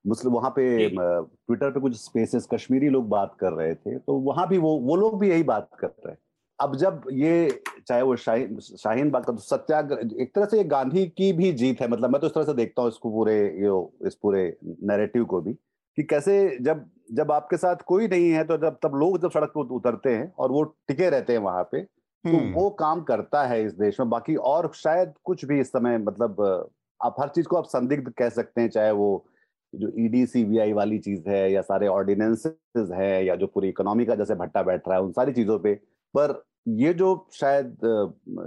मुस्लिम वहाँ पे ट्विटर पे कुछ स्पेसेस कश्मीरी लोग बात कर रहे थे तो वहाँ भी वो वो लोग भी यही बात कर रहे हैं। अब जब ये चाहे वो शाहीन शाहीन बाग का तो सत्याग्रह एक तरह से ये गांधी की भी जीत है मतलब मैं तो इस तरह से देखता हूँ इसको पूरे ये इस पूरे नैरेटिव को भी कि कैसे जब जब आपके साथ कोई नहीं है तो जब तब लोग जब सड़क पर उतरते हैं और वो टिके रहते हैं वहाँ पे तो हम्म, वो काम करता है इस देश में। बाकी और शायद कुछ भी इस समय मतलब आप हर चीज़ को आप संदिग्ध कह सकते हैं चाहे वो जो ईडी सीबीआई वाली चीज़ है या सारे ऑर्डिनेंसेस है या जो पूरी इकोनॉमी का जैसे भट्टा बैठ रहा है उन सारी चीज़ों पे पर ये जो शायद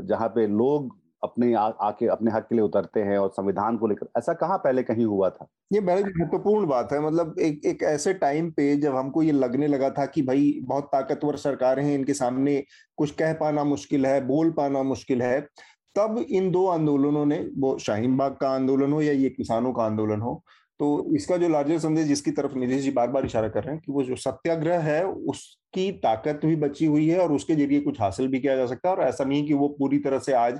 जहाँ पे लोग अपने आके अपने हक के लिए उतरते हैं और संविधान को लेकर, ऐसा कहाँ पहले कहीं हुआ था? ये बड़ी महत्वपूर्ण बात है। मतलब एक एक ऐसे टाइम पे जब हमको ये लगने लगा था कि भाई बहुत ताकतवर सरकारें हैं, इनके सामने कुछ कह पाना मुश्किल है, बोल पाना मुश्किल है, तब इन दो आंदोलनों ने, वो शाहीन बाग का आंदोलन हो या ये किसानों का आंदोलन हो तो इसका जो लार्जर संदेश जिसकी तरफ़ नीतीश जी बार बार इशारा कर रहे हैं कि वो जो सत्याग्रह है उसकी ताकत भी बची हुई है और उसके ज़रिए कुछ हासिल भी किया जा सकता है और ऐसा नहीं कि वो पूरी तरह से आज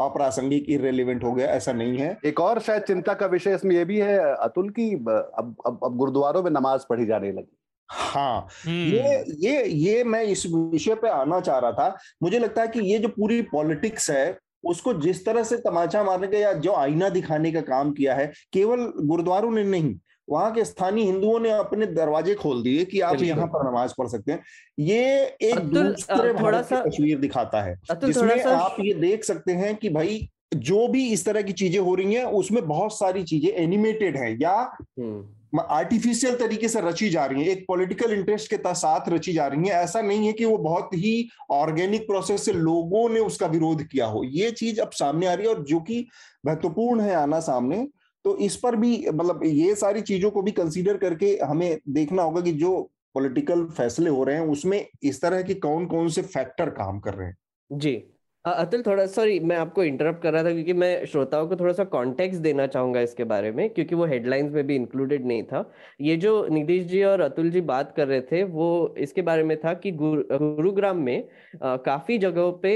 अप्रासंगिक इरेलीवेंट हो गया ऐसा नहीं है। एक और शायद चिंता का विषय इसमें यह भी है अतुल की अब अब अब गुरुद्वारों में नमाज़ पढ़ी जाने लगी। हाँ ये ये ये मैं इस विषय पे आना चाह रहा था। मुझे लगता है कि ये जो पूरी पॉलिटिक्स है उसको जिस तरह से तमाचा मारने का या जो आईना दिखाने का काम किया है केवल गुरुद्वारों ने नहीं वहाँ के स्थानीय हिंदुओं ने अपने दरवाजे खोल दिए कि आप यहाँ पर नमाज़ पढ़ सकते हैं ये एक दूसरे थोड़ा सा तस्वीर दिखाता है जिसमें आप ये देख सकते हैं कि भाई जो भी इस तरह की चीज़ें हो रही हैं उसमें बहुत सारी चीज़ें एनिमेटेड हैं या हम्म। आर्टिफिशियल तरीके से रची जा रही है, एक पॉलिटिकल इंटरेस्ट के साथ रची जा रही है। ऐसा नहीं है कि वो बहुत ही ऑर्गेनिक प्रोसेस से लोगों ने उसका विरोध किया हो। ये चीज़ अब सामने आ रही है और जो कि महत्वपूर्ण है आना सामने तो इस पर भी मतलब ये सारी चीज़ों को भी कंसीडर करके हमें देखना होगा कि जो पॉलिटिकल फैसले हो रहे हैं, उसमें इस तरह के कौन कौन से फैक्टर काम कर रहे हैं। जी। अतुल थोड़ा सॉरी मैं आपको इंटरप्ट कर रहा था क्योंकि मैं श्रोताओं को थोड़ा सा कॉन्टेक्स्ट देना चाहूँगा इसके बारे में क्योंकि वो हेडलाइंस में भी इंक्लूडेड नहीं था। ये जो नीतीश जी और अतुल जी बात कर रहे थे वो इसके बारे में था कि गुरुग्राम में आ, काफ़ी जगहों पे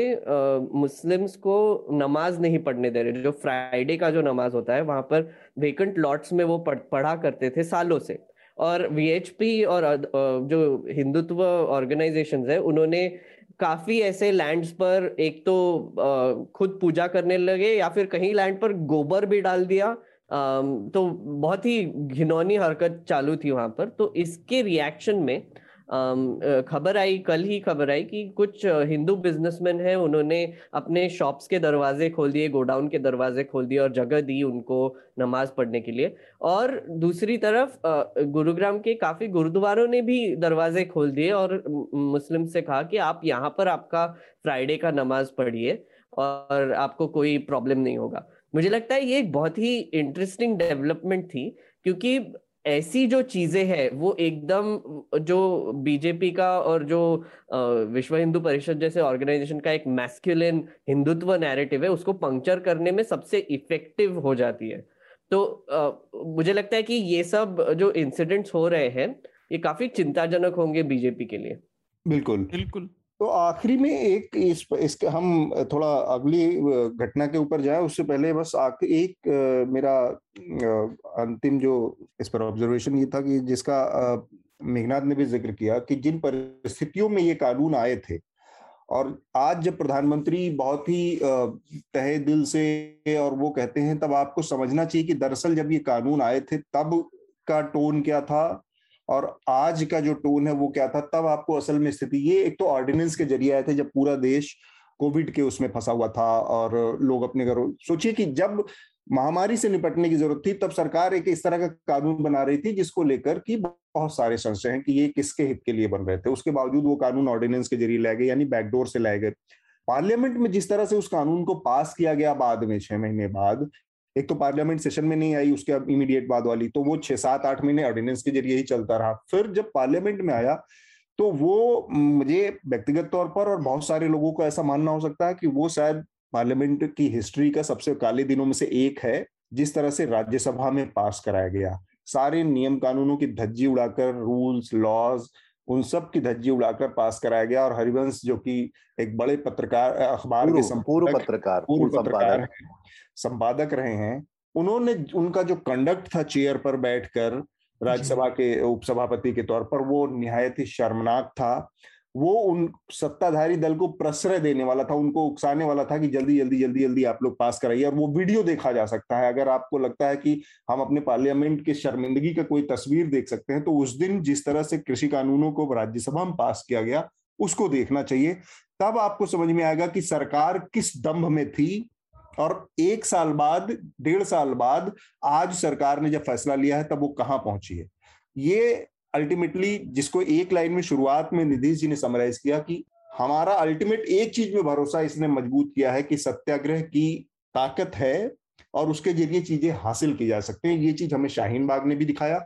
मुस्लिम्स को नमाज़ नहीं पढ़ने दे रहे। जो फ्राइडे का जो नमाज़ होता है वहाँ पर वेकेंट लॉट्स में वो पढ़, पढ़ा करते थे सालों से। और वीएचपी और जो हिंदुत्व ऑर्गेनाइजेशन है उन्होंने काफ़ी ऐसे लैंड्स पर एक तो खुद पूजा करने लगे या फिर कहीं लैंड पर गोबर भी डाल दिया। तो बहुत ही घिनौनी हरकत चालू थी वहाँ पर। तो इसके रिएक्शन में खबर आई, कल ही खबर आई कि कुछ हिंदू बिजनेसमैन हैं, उन्होंने अपने शॉप्स के दरवाजे खोल दिए, गोडाउन के दरवाजे खोल दिए और जगह दी उनको नमाज़ पढ़ने के लिए। और दूसरी तरफ़ गुरुग्राम के काफ़ी गुरुद्वारों ने भी दरवाजे खोल दिए और मुस्लिम से कहा कि आप यहाँ पर आपका फ्राइडे का नमाज़ पढ़िए और आपको कोई प्रॉब्लम नहीं होगा। मुझे लगता है ये एक बहुत ही इंटरेस्टिंग डेवलपमेंट थी, क्योंकि ऐसी जो चीज़ें हैं वो एकदम जो बीजेपी का और जो विश्व हिंदू परिषद जैसे ऑर्गेनाइजेशन का एक मैस्कुलिन हिंदुत्व नैरेटिव है उसको पंक्चर करने में सबसे इफ़ेक्टिव हो जाती है। तो आ, मुझे लगता है कि ये सब जो इंसिडेंट्स हो रहे हैं ये काफ़ी चिंताजनक होंगे बीजेपी के लिए। बिल्कुल। बिल्कुल। तो आखिरी में एक इस इसके हम थोड़ा अगली घटना के ऊपर जाए, उससे पहले बस एक मेरा अंतिम जो इस पर ऑब्जर्वेशन ये था कि जिसका मेघनाथ ने भी ज़िक्र किया कि जिन परिस्थितियों में ये कानून आए थे, और आज जब प्रधानमंत्री बहुत ही तहे दिल से और वो कहते हैं, तब आपको समझना चाहिए कि दरअसल जब ये कानून आए थे, तब का टोन क्या था और आज का जो टोन है वो क्या था? तब आपको असल में स्थिति ये, एक तो ऑर्डिनेंस के ज़रिए आए थे जब पूरा देश कोविड के उसमें फंसा हुआ था और लोग अपने घरों, सोचिए कि जब महामारी से निपटने की ज़रूरत थी, तब सरकार एक इस तरह का कानून बना रही थी जिसको लेकर कि बहुत सारे संशय हैं कि ये किसके हित के लिए बन रहे थे। उसके बावजूद वो कानून ऑर्डिनेंस के ज़रिए लाए गए, यानी बैकडोर से लाए गए। पार्लियामेंट में जिस तरह से उस कानून को पास किया गया बाद में, छह महीने बाद एक तो पार्लियामेंट सेशन में नहीं आई उसके इमीडिएट बाद वाली तो वो छह सात आठ महीने ऑर्डिनेंस के ज़रिए ही चलता रहा। फिर जब पार्लियामेंट में आया तो वो मुझे व्यक्तिगत तौर पर और बहुत सारे लोगों को ऐसा मानना हो सकता है कि वो शायद पार्लियामेंट की हिस्ट्री का सबसे काले दिनों में से एक है, जिस तरह से राज्यसभा में पास कराया गया। सारे नियम कानूनों की धज्जी उड़ाकर रूल्स लॉज उन सब की धज्जी उड़ाकर पास कराया गया और हरिवंश जो कि एक बड़े पत्रकार अखबार के पूर्व पत्रकार पूर्व पत्रकार संपादक। रहे हैं उन्होंने उनका जो कंडक्ट था चेयर पर बैठकर राज्यसभा के उपसभापति के तौर पर वो निहायत ही शर्मनाक था। वो उन सत्ताधारी दल को प्रश्रय देने वाला था, उनको उकसाने वाला था कि जल्दी जल्दी जल्दी जल्दी आप लोग पास कराइए। और वो वीडियो देखा जा सकता है। अगर आपको लगता है कि हम अपने पार्लियामेंट के शर्मिंदगी का कोई तस्वीर देख सकते हैं तो उस दिन जिस तरह से कृषि कानूनों को राज्यसभा में पास किया गया, उसको देखना चाहिए। तब आपको समझ में आएगा कि सरकार किस दम्भ में थी। और एक साल बाद, डेढ़ साल बाद आज सरकार ने जब फैसला लिया है, तब वो कहाँ पहुँची है। ये अल्टीमेटली जिसको एक लाइन में शुरुआत में नीतीश जी ने समराइज किया कि हमारा अल्टीमेट एक चीज़ में भरोसा इसने मज़बूत किया है कि सत्याग्रह की ताकत है और उसके ज़रिए चीज़ें हासिल की जा सकती हैं। ये चीज़ हमें शाहीन बाग ने भी दिखाया।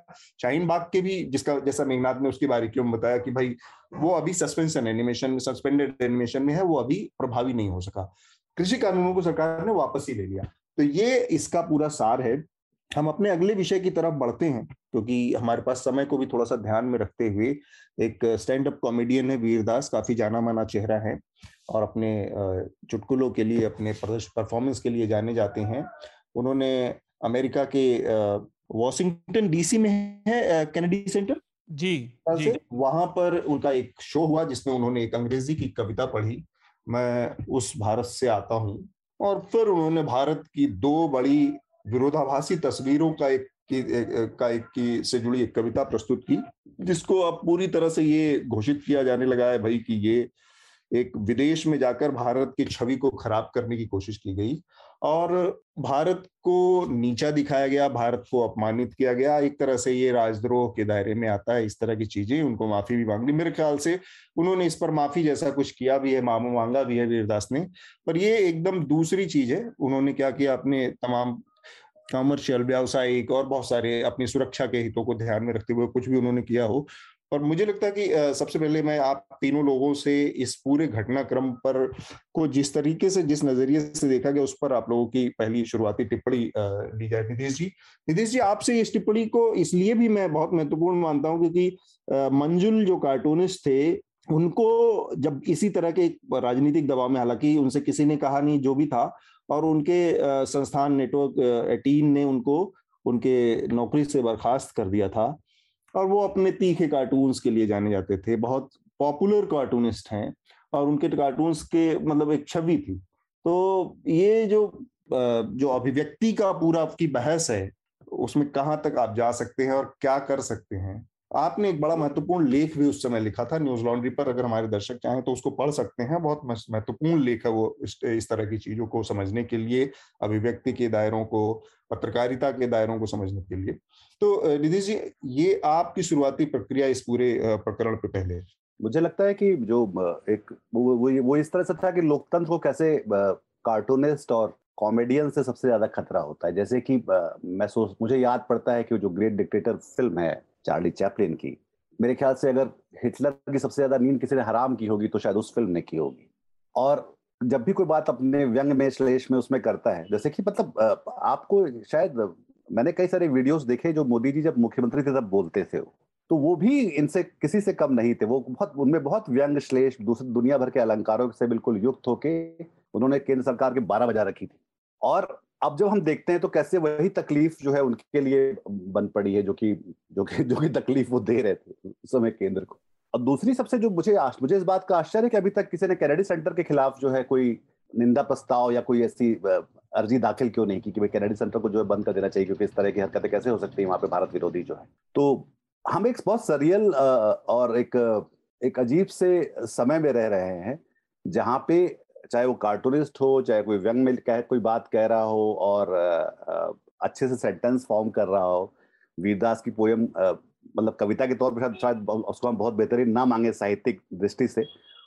शाहीन बाग के भी जिसका, जैसा मेघनाथ ने उसकी बारीकियों में बताया कि भाई, वो अभी सस्पेंशन एनिमेशन में सस्पेंडेड एनिमेशन में है, वो अभी प्रभावी नहीं हो सका। कृषि कानूनों को सरकार ने वापस ही ले लिया। तो ये इसका पूरा सार है। हम अपने अगले विषय की तरफ़ बढ़ते हैं। क्योंकि हमारे पास समय को भी थोड़ा सा ध्यान में रखते हुए एक स्टैंड अप कॉमेडियन है वीरदास काफ़ी जाना माना चेहरा है और अपने चुटकुलों के लिए अपने परफॉर्मेंस के लिए जाने जाते हैं। उन्होंने अमेरिका के वॉशिंगटन डीसी में है कैनेडी सेंटर जी, जी। वहाँ पर उनका एक शो हुआ जिसमें उन्होंने एक अंग्रेज़ी की कविता पढ़ी। मैं उस भारत से आता हूँ और फिर उन्होंने भारत की दो बड़ी विरोधाभासी तस्वीरों का एक की का एक की, से जुड़ी एक कविता प्रस्तुत की, जिसको अब पूरी तरह से ये घोषित किया जाने लगा है भाई कि ये एक विदेश में जाकर भारत की छवि को खराब करने की कोशिश की गई और भारत को नीचा दिखाया गया, भारत को अपमानित किया गया। एक तरह से ये राजद्रोह के दायरे में आता है, इस तरह की चीज़ें, उनको माफ़ी भी मांगनी। मेरे ख्याल से उन्होंने इस पर माफ़ी जैसा कुछ किया भी है, मामू मांगा भी है वीरदास ने। पर ये एकदम दूसरी चीज़ है, उन्होंने क्या किया, अपने तमाम कमर्शियल व्यावसायिक और बहुत सारे अपनी सुरक्षा के हितों को ध्यान में रखते हुए कुछ भी उन्होंने किया हो। और मुझे लगता है कि सबसे पहले मैं आप तीनों लोगों से इस पूरे घटनाक्रम पर को जिस तरीके से, जिस नज़रिए से देखा गया, उस पर आप लोगों की पहली शुरुआती टिप्पणी ली जाए। निधेश जी निधेश जी, आपसे इस टिप्पणी को इसलिए भी मैं बहुत महत्वपूर्ण मानता हूँ क्योंकि मंजुल जो कार्टूनिस्ट थे, उनको जब इसी तरह के राजनीतिक दबाव में, हालाँकि उनसे किसी ने कहा नहीं, जो भी था और उनके संस्थान नेटवर्क एटीन ने उनको, उनके नौकरी से बर्खास्त कर दिया था। और वो अपने तीखे कार्टून्स के लिए जाने जाते थे। बहुत पॉपुलर कार्टूनिस्ट हैं और उनके कार्टून्स के मतलब एक छवि थी। तो ये जो जो अभिव्यक्ति का पूरा आपकी बहस है, उसमें कहाँ तक आप जा सकते हैं और क्या कर सकते हैं? आपने एक बड़ा महत्वपूर्ण लेख भी उस समय लिखा था न्यूज़ लॉन्ड्री पर अगर हमारे दर्शक चाहें तो उसको पढ़ सकते हैं। बहुत महत्वपूर्ण लेख है वो इस, तरह की चीज़ों को समझने के लिए अभिव्यक्ति के दायरों को पत्रकारिता के दायरों को समझने के लिए। तो निधि जी ये आपकी शुरुआती प्रक्रिया इस पूरे प्रकरण पे पहले मुझे लगता है कि जो एक वो, वो इस तरह से था कि लोकतंत्र को कैसे कार्टूनिस्ट और कॉमेडियन से सबसे ज़्यादा खतरा होता है। जैसे कि मैं सोच मुझे याद पड़ता है कि जो ग्रेट डिक्टेटर फ़िल्म है चार्ली चैपलिन की। मेरे ख्याल से अगर हिटलर की सबसे ज़्यादा नींद किसी ने हराम की होगी तो शायद उस फ़िल्म ने की होगी। और जब भी कोई बात अपने व्यंग में, श्लेष में उसमें करता है, जैसे कि मतलब आपको शायद, मैंने कई सारे वीडियोस देखे जो मोदी जी जब मुख्यमंत्री थे तब बोलते थे तो वो भी इनसे किसी से कम नहीं थे। वो बहुत, उनमें बहुत व्यंग, श्लेष दूसरी दुनिया भर के अलंकारों से बिल्कुल युक्त होके उन्होंने केंद्र सरकार के बारह बजा रखी थी। और अब जब हम देखते हैं तो कैसे वही तकलीफ़ जो है उनके लिए बन पड़ी है जो कि जो कि जो कि तकलीफ़ वो दे रहे थे उस समय केंद्र को। और दूसरी सबसे जो मुझे मुझे इस बात का आश्चर्य है कि अभी तक किसी ने कैनेडी सेंटर के खिलाफ जो है कोई निंदा प्रस्ताव या कोई ऐसी अर्जी दाखिल क्यों नहीं की कि भाई कैनेडी सेंटर को जो है बंद कर देना चाहिए क्योंकि इस तरह की हरकतें कैसे हो सकती है वहाँ पे भारत विरोधी जो है। तो हम एक बहुत सरियल और एक एक अजीब से समय में रह रहे हैं जहाँ पे चाहे वो कार्टूनिस्ट हो, चाहे कोई व्यंग में कह, कोई बात कह रहा हो और अच्छे से सेंटेंस फॉर्म कर रहा हो, वीरदास की पोयम मतलब कविता के तौर पर शायद उसको हम बहुत बेहतरीन ना मांगे साहित्यिक दृष्टि से,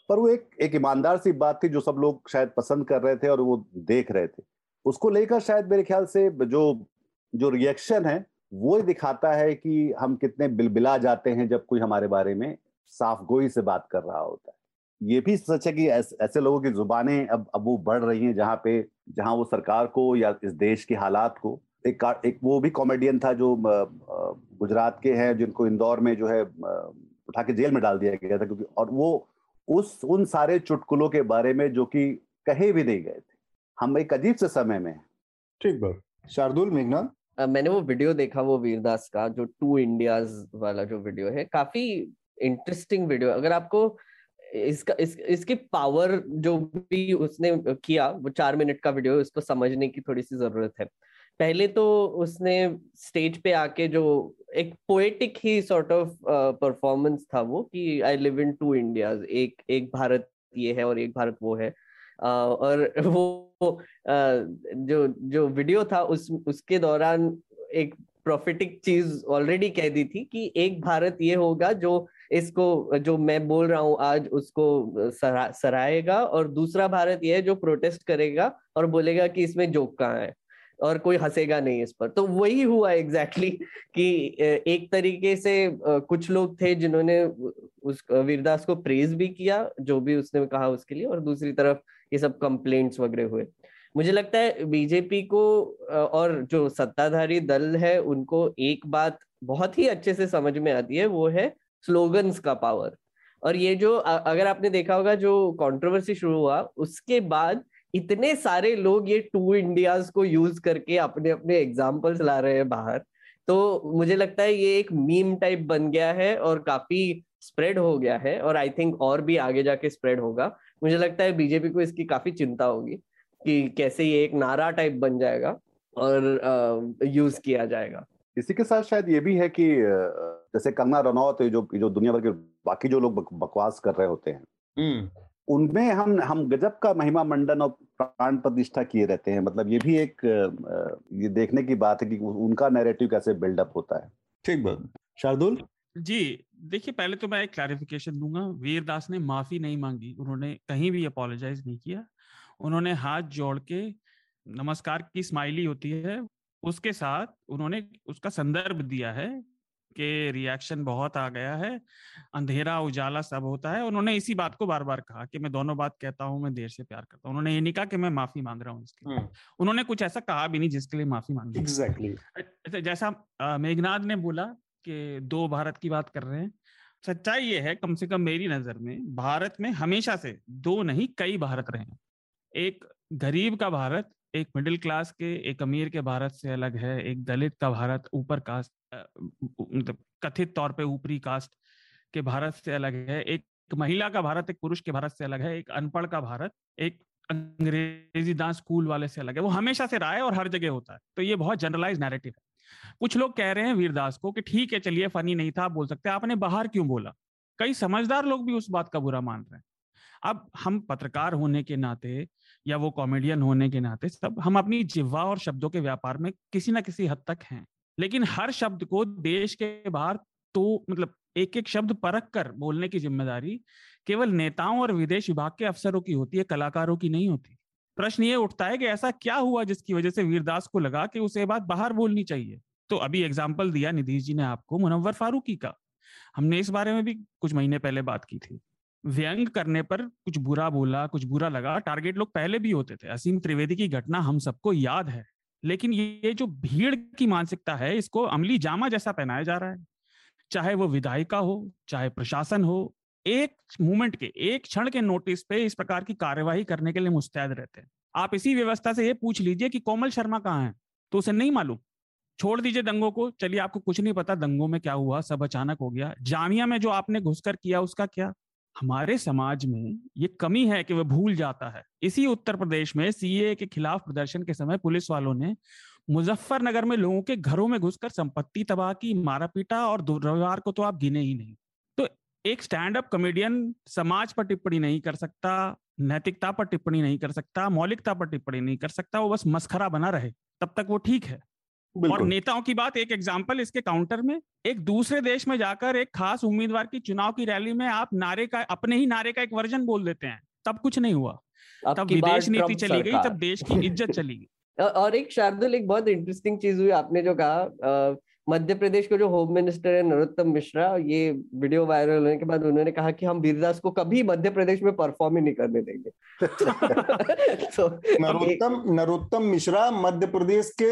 पर वो एक एक ईमानदार सी बात थी जो सब लोग शायद पसंद कर रहे थे और वो देख रहे थे। उसको लेकर शायद मेरे ख्याल से जो जो रिएक्शन है, वो दिखाता है कि हम कितने बिलबिला जाते हैं जब कोई हमारे बारे में साफ़ गोई से बात कर रहा होता है। ये भी सच है कि ऐसे लोगों की जुबानें अब अब वो बढ़ रही हैं जहाँ पे जहाँ वो सरकार को या इस देश के हालात को एक एक वो भी कॉमेडियन था जो गुजरात के हैं जिनको इंदौर में जो है उठा के जेल में डाल दिया गया था क्योंकि और वो उस उन सारे चुटकुलों के बारे में जो कि कहे भी नहीं गए थे। हम एक अजीब से समय में ठीक बात। शार्दुल मेघना? मैंने वो वीडियो देखा वो वीरदास का जो टू इंडियाज वाला जो वीडियो है काफ़ी इंटरेस्टिंग वीडियो। अगर आपको इसका इस, इसकी पावर जो भी उसने किया वो चार मिनट का वीडियो इसको समझने की थोड़ी सी ज़रूरत है। पहले तो उसने स्टेज पे आके जो एक पोएटिक ही सॉर्ट ऑफ़ परफॉर्मेंस था वो कि I live in two India एक एक भारत ये है और एक भारत वो है। uh, और वो uh, जो जो वीडियो था उस उसके दौरान एक प्रॉफिटिक चीज़ ऑलरेडी कह दी थी कि एक भारत ये होगा जो इसको जो मैं बोल रहा हूँ आज उसको सरा, सराहेगा और दूसरा भारत ये है जो प्रोटेस्ट करेगा और बोलेगा कि इसमें जोक कहाँ है और कोई हंसेगा नहीं इस पर। तो वही हुआ एग्जैक्टली exactly कि एक तरीके से कुछ लोग थे जिन्होंने उस वीरदास को प्रेज भी किया जो भी उसने कहा उसके लिए और दूसरी तरफ़ ये सब कंप्लेंट्स वगैरह हुए। मुझे लगता है बीजेपी को और जो सत्ताधारी दल है, उनको एक बात बहुत ही अच्छे से समझ में आती है, वो है स्लोगन्स का पावर। और ये जो अगर आपने देखा होगा जो कंट्रोवर्सी शुरू हुआ, उसके बाद इतने सारे लोग ये टू इंडियाज को यूज़ करके अपने अपने एग्जाम्पल्स ला रहे हैं बाहर तो मुझे लगता है ये एक मीम टाइप बन गया है और काफ़ी स्प्रेड हो गया है, और आई थिंक और भी आगे जाके स्प्रेड होगा। मुझे लगता है बीजेपी को इसकी काफ़ी चिंता होगी। कि कैसे ये एक नारा टाइप बन जाएगा और यूज़ किया जाएगा। इसी के साथ शायद ये भी है कि जैसे कंगना रनौत जो जो दुनिया भर के बाकी जो लोग बकवास कर रहे होते हैं हम्म। उनमें हम हम गजब का महिमा मंडन और प्राण प्रतिष्ठा किए रहते हैं। मतलब ये भी एक ये देखने की बात है कि उनका नैरेटिव कैसे बिल्डअप होता है। ठीक बात। शार्दुल? जी देखिए पहले तो मैं एक क्लैरिफिकेशन दूँगा। वीरदास ने माफ़ी नहीं मांगी। उन्होंने कहीं भी अपोलोजाइज नहीं किया। उन्होंने हाथ जोड़ के नमस्कार की स्माइली होती है। उसके साथ उन्होंने उसका संदर्भ दिया है के रिएक्शन बहुत आ गया है अंधेरा उजाला सब होता है। उन्होंने इसी बात को बार बार कहा कि मैं दोनों बात कहता हूँ मैं देर से प्यार करता हूँ। उन्होंने ये नहीं कहा कि मैं माफ़ी मांग रहा हूँ इसके लिए। उन्होंने कुछ ऐसा कहा भी नहीं जिसके लिए माफ़ी मांगी। Exactly exactly. जैसा मेघनाथ ने बोला कि दो भारत की बात कर रहे हैं। सच्चाई ये है कम से कम मेरी नज़र में भारत में हमेशा से दो नहीं कई भारत रहे हैं। एक गरीब का भारत, एक मिडिल क्लास के, एक अमीर के भारत से अलग है, एक दलित का भारत ऊपर कास्ट मतलब कथित तौर पे ऊपरी कास्ट के भारत से अलग है, एक महिला का भारत, एक पुरुष के भारत से अलग है, एक अनपढ़ का भारत, एक अंग्रेज़ी दास स्कूल वाले से अलग है। वो हमेशा से रहा है और हर जगह होता है। तो ये बहुत जनरलाइज नैरेटिव है। कुछ लोग कह रहे हैं वीरदास को कि ठीक है, चलिए फनी नहीं था, आप बोल सकते आपने बाहर क्यों बोला? कई समझदार लोग भी उस बात का बुरा मान रहे हैं। अब हम पत्रकार होने के नाते या वो कॉमेडियन होने के नाते सब हम अपनी जिवा और शब्दों के व्यापार में किसी ना किसी हद तक हैं। लेकिन हर शब्द को देश के बाहर तो मतलब एक एक शब्द परख कर बोलने की ज़िम्मेदारी केवल नेताओं और विदेश विभाग के अफसरों की होती है, कलाकारों की नहीं होती। प्रश्न ये उठता है कि ऐसा क्या हुआ जिसकी वजह से वीरदास को लगा कि उसे बात बाहर बोलनी चाहिए? तो अभी एग्ज़ाम्पल दिया निधीश जी ने आपको, मुनव्वर फारूकी का। हमने इस बारे में भी कुछ महीने पहले बात की थी। व्यंग करने पर कुछ बुरा बोला, कुछ बुरा लगा। टारगेट लोग पहले भी होते थे। असीम त्रिवेदी की घटना हम सबको याद है। लेकिन ये जो भीड़ की मानसिकता है, इसको अमली जामा जैसा पहनाया जा रहा है। चाहे वो विधायिका हो, चाहे प्रशासन हो, एक मूवमेंट के, एक क्षण के नोटिस पे इस प्रकार की कार्यवाही करने के लिए मुस्तैद रहते हैं। आप इसी व्यवस्था से ये पूछ लीजिए कि कोमल शर्मा कहाँ है? तो उसे नहीं मालूम। छोड़ दीजिए दंगों को। चलिए, आपको कुछ नहीं पता दंगों में क्या हुआ, सब अचानक हो गया। जामिया में जो आपने घुसकर किया, उसका क्या? हमारे समाज में ये कमी है कि वह भूल जाता है। इसी उत्तर प्रदेश में सीए के खिलाफ प्रदर्शन के समय पुलिस वालों ने मुजफ्फरनगर में लोगों के घरों में घुसकर संपत्ति, तबाह की मारा पीटा और दुर्व्यवहार को तो आप गिने ही नहीं। तो एक स्टैंड अप कॉमेडियन समाज पर टिप्पणी नहीं कर सकता, नैतिकता पर टिप्पणी नहीं कर सकता, मौलिकता पर टिप्पणी नहीं कर सकता, वो बस मस्खरा बना रहे, तब तक वो ठीक है। और नेताओं की बात एक एग्ज़ाम्पल इसके काउंटर में एक दूसरे देश में जाकर एक खास उम्मीदवार की चुनाव की रैली में आप नारे का अपने ही नारे का एक वर्जन बोल देते हैं। तब कुछ नहीं हुआ। तब विदेश नीति चली गई तब देश की इज़्ज़त चली गई। और एक शार्दुल एक बहुत इंटरेस्टिंग चीज़ हुई आपने जो कहा मध्य प्रदेश के जो होम मिनिस्टर है नरोत्तम मिश्रा ये वीडियो वायरल होने के बाद उन्होंने कहा कि हम वीरदास को कभी मध्य प्रदेश में परफॉर्म ही नहीं करने देंगे। तो नरोत्तम नरोत्तम मिश्रा मध्य प्रदेश के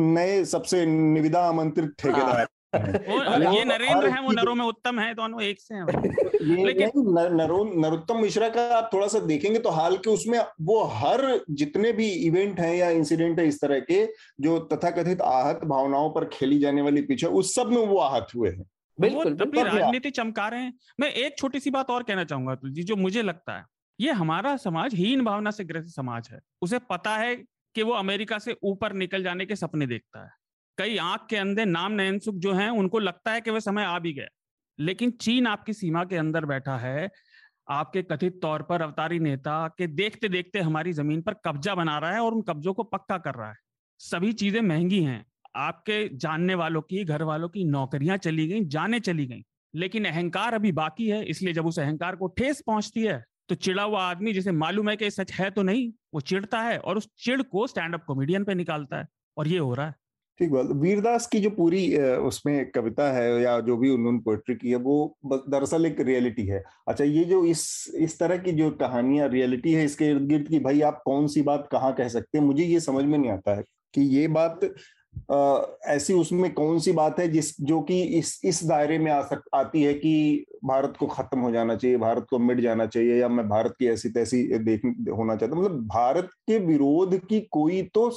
नए सबसे निविदा आमंत्रित ठेकेदार। ये नरेंद्र है वो नरों में उत्तम है दोनों एक से हैं लेकिन नरो नरोत्तम मिश्रा का आप थोड़ा सा देखेंगे तो हाल के उसमें वो हर जितने भी इवेंट हैं या इंसिडेंट है इस तरह के जो तथाकथित आहत भावनाओं पर खेली जाने वाली पीछे उस सब में वो आहत हुए हैं। बिल्कुल अपनी राजनीति चमका रहे हैं। मैं एक छोटी सी बात और कहना चाहूँगा अतुल जी जो मुझे लगता है ये हमारा समाज हीन भावना से ग्रस्त समाज है। उसे पता है कि वो अमेरिका से ऊपर निकल जाने के सपने देखता है। कई आँख के अंदर नाम नयन सुख जो हैं, उनको लगता है कि वह समय आ भी गया लेकिन चीन आपकी सीमा के अंदर बैठा है। आपके कथित तौर पर अवतारी नेता के देखते देखते हमारी ज़मीन पर कब्जा बना रहा है और उन कब्जों को पक्का कर रहा है। सभी चीज़ें महँगी हैं। आपके जानने वालों की, घर वालों की नौकरियाँ चली गई, जाने चली गई। लेकिन अहंकार अभी बाकी है, इसलिए जब उस अहंकार को ठेस पहुँचती है तो चिड़ा हुआ आदमी जिसे मालूम है कि सच है तो नहीं, वो चिड़ता है और उस चिड़ को स्टैंड अप कॉमेडियन पे निकालता है। और ये हो रहा है। ठीक बात वीरदास की जो पूरी उसमें कविता है या जो भी उन्होंने पोएट्री की है वो दरअसल एक रियलिटी है। अच्छा ये जो इस इस तरह की जो कहानियाँ रियलिटी है इसके इर्द गिर्द की भाई आप कौन सी बात कहाँ कह सकते हैं? मुझे ये समझ में नहीं आता है कि ये बात आ, ऐसी उसमें कौन सी बात है जिस जो कि इस इस दायरे में आ सक आती है कि भारत को खत्म हो जाना चाहिए भारत को मिट जाना चाहिए या मैं भारत की ऐसी तैसी देख होना चाहता मतलब भारत के विरोध की कोई तो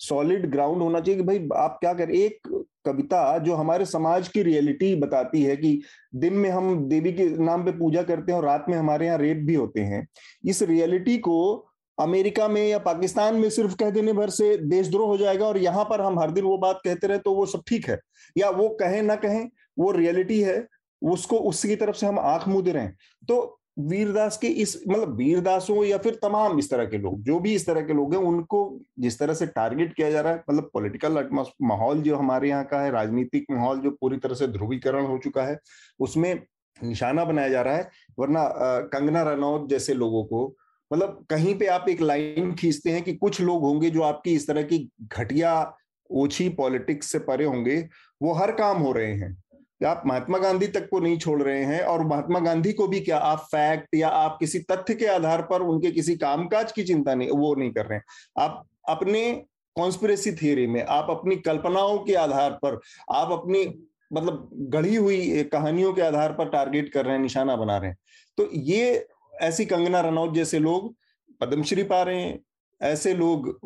सॉलिड ग्राउंड होना चाहिए कि भाई आप क्या करें? एक कविता जो हमारे समाज की रियलिटी बताती है कि दिन में हम देवी के नाम पे पूजा करते हैं और रात में हमारे यहाँ रेप भी होते हैं। इस रियलिटी को अमेरिका में या पाकिस्तान में सिर्फ़ कह देने भर से देशद्रोह हो जाएगा और यहाँ पर हम हर दिन वो बात कहते रहे तो वो सब ठीक है। या वो कहें ना कहें, वो रियलिटी है, उसको, उसकी तरफ़ से हम आँख मूंद रहे हैं। तो वीरदास के इस मतलब वीरदासों या फिर तमाम इस तरह के लोग, जो भी इस तरह के लोग हैं, उनको जिस तरह से टारगेट किया जा रहा है मतलब पॉलिटिकल माहौल जो हमारे यहाँ का है, राजनीतिक माहौल जो पूरी तरह से ध्रुवीकरण हो चुका है, उसमें निशाना बनाया जा रहा है, वरना कंगना रनौत जैसे लोगों को मतलब कहीं पे आप एक लाइन खींचते हैं कि कुछ लोग होंगे जो आपकी इस तरह की घटिया, ओछी पॉलिटिक्स से परे होंगे, वो हर काम हो रहे हैं। आप महात्मा गांधी तक को नहीं छोड़ रहे हैं? और महात्मा गांधी को भी क्या आप फैक्ट या आप किसी तथ्य के आधार पर उनके किसी कामकाज की चिंता नहीं, वो नहीं कर रहे हैं? आप अपने कॉन्स्पिरेसी थियरी में, आप अपनी कल्पनाओं के आधार पर, आप अपनी मतलब गढ़ी हुई कहानियों के आधार पर टारगेट कर रहे हैं, निशाना बना रहे हैं। तो ये ऐसी कंगना रनौत जैसे लोग पद्मश्री पा रहे हैं, ऐसे लोग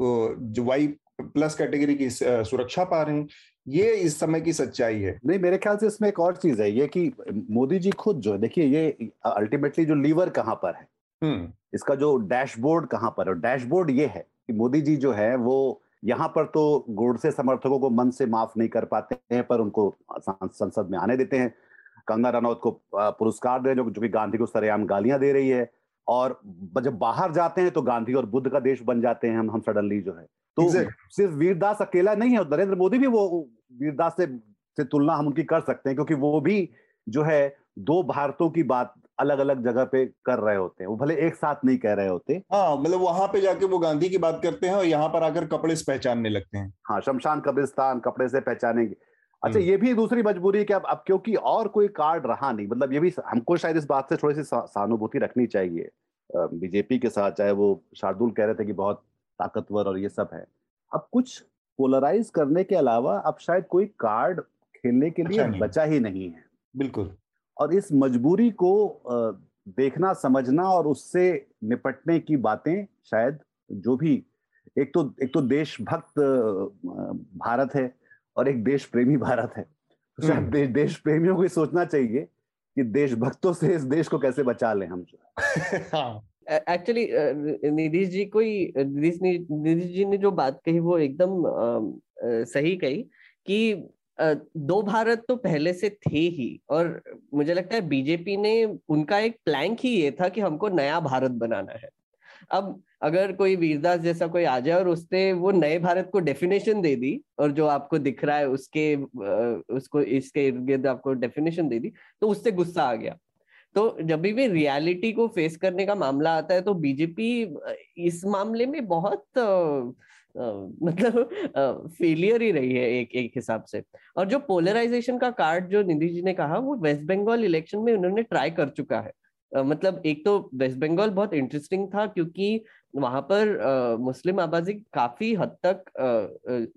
जो वाई प्लस कैटेगरी की सुरक्षा पा रहे हैं। ये इस समय की सच्चाई है। नहीं मेरे ख्याल से इसमें एक और चीज़ है ये कि मोदी जी खुद जो देखिए ये अल्टीमेटली जो लीवर कहाँ पर है हम्म। इसका जो डैशबोर्ड कहाँ पर है डैशबोर्ड ये है कि मोदी जी जो है वो यहाँ पर तो गोडसे समर्थकों को मन से माफ़ नहीं कर पाते हैं पर उनको संसद में आने देते हैं। कंगना रनौत को पुरस्कार दे जो जो कि गांधी को सरेआम गालियाँ दे रही है और जब बाहर जाते हैं तो गांधी और बुद्ध का देश बन जाते हैं हम हम सडनली जो है। तो exactly. सिर्फ़ वीरदास अकेला नहीं है नरेंद्र मोदी भी वो वीरदास से से तुलना हम उनकी कर सकते हैं क्योंकि वो भी जो है दो भारतों की बात अलग अलग जगह पे कर रहे होते हैं। वो भले एक साथ नहीं कह रहे होते। हाँ मतलब वहाँ पे जाके वो गांधी की बात करते हैं और यहाँ पर आकर कपड़े से पहचानने लगते हैं। हाँ शमशान कब्रिस्तान कपड़े से पहचानेंगे। अच्छा हम्म। ये भी दूसरी मजबूरी है कि अब अब क्योंकि और कोई कार्ड रहा नहीं मतलब ये भी हमको शायद इस बात से थोड़ी सी सहानुभूति रखनी चाहिए। बीजेपी के साथ चाहे वो शार्दुल कह रहे थे कि बहुत ताकतवर और ये सब है। अब कुछ पोलराइज करने के अलावा अब शायद कोई कार्ड खेलने के लिए अच्छा बचा ही नहीं है। बिल्कुल। और इस मजबूरी को देखना समझना और उससे निपटने की बातें शायद जो भी एक तो एक तो देशभक्त भारत है और एक देश प्रेमी भारत है। तो शायद हम्म। दे, देश प्रेमियों को सोचना चाहिए कि देशभक्तों से इस देश को कैसे बचा लें हम जो हाँ। एक्चुअली निधि जी कोई निधि जी ने जो बात कही वो एकदम सही कही कि दो भारत तो पहले से थे ही और मुझे लगता है बीजेपी ने उनका एक प्लैंक ही ये था कि हमको नया भारत बनाना है। अब अगर कोई वीरदास जैसा कोई आ जाए और उसने वो नए भारत को डेफिनेशन दे दी और जो आपको दिख रहा है उसके उसको, इसके इर्द गिर्द आपको डेफिनेशन दे दी तो उससे गुस्सा आ गया। तो जब भी रियलिटी को फेस करने का मामला आता है तो बीजेपी इस मामले में बहुत मतलब फेलियर ही रही है एक एक हिसाब से। और जो पोलराइजेशन का कार्ड जो निधि जी ने कहा वो वेस्ट बंगाल इलेक्शन में उन्होंने ट्राई कर चुका है। मतलब एक तो वेस्ट बंगाल बहुत इंटरेस्टिंग था क्योंकि वहाँ पर आ, मुस्लिम आबादी काफ़ी हद तक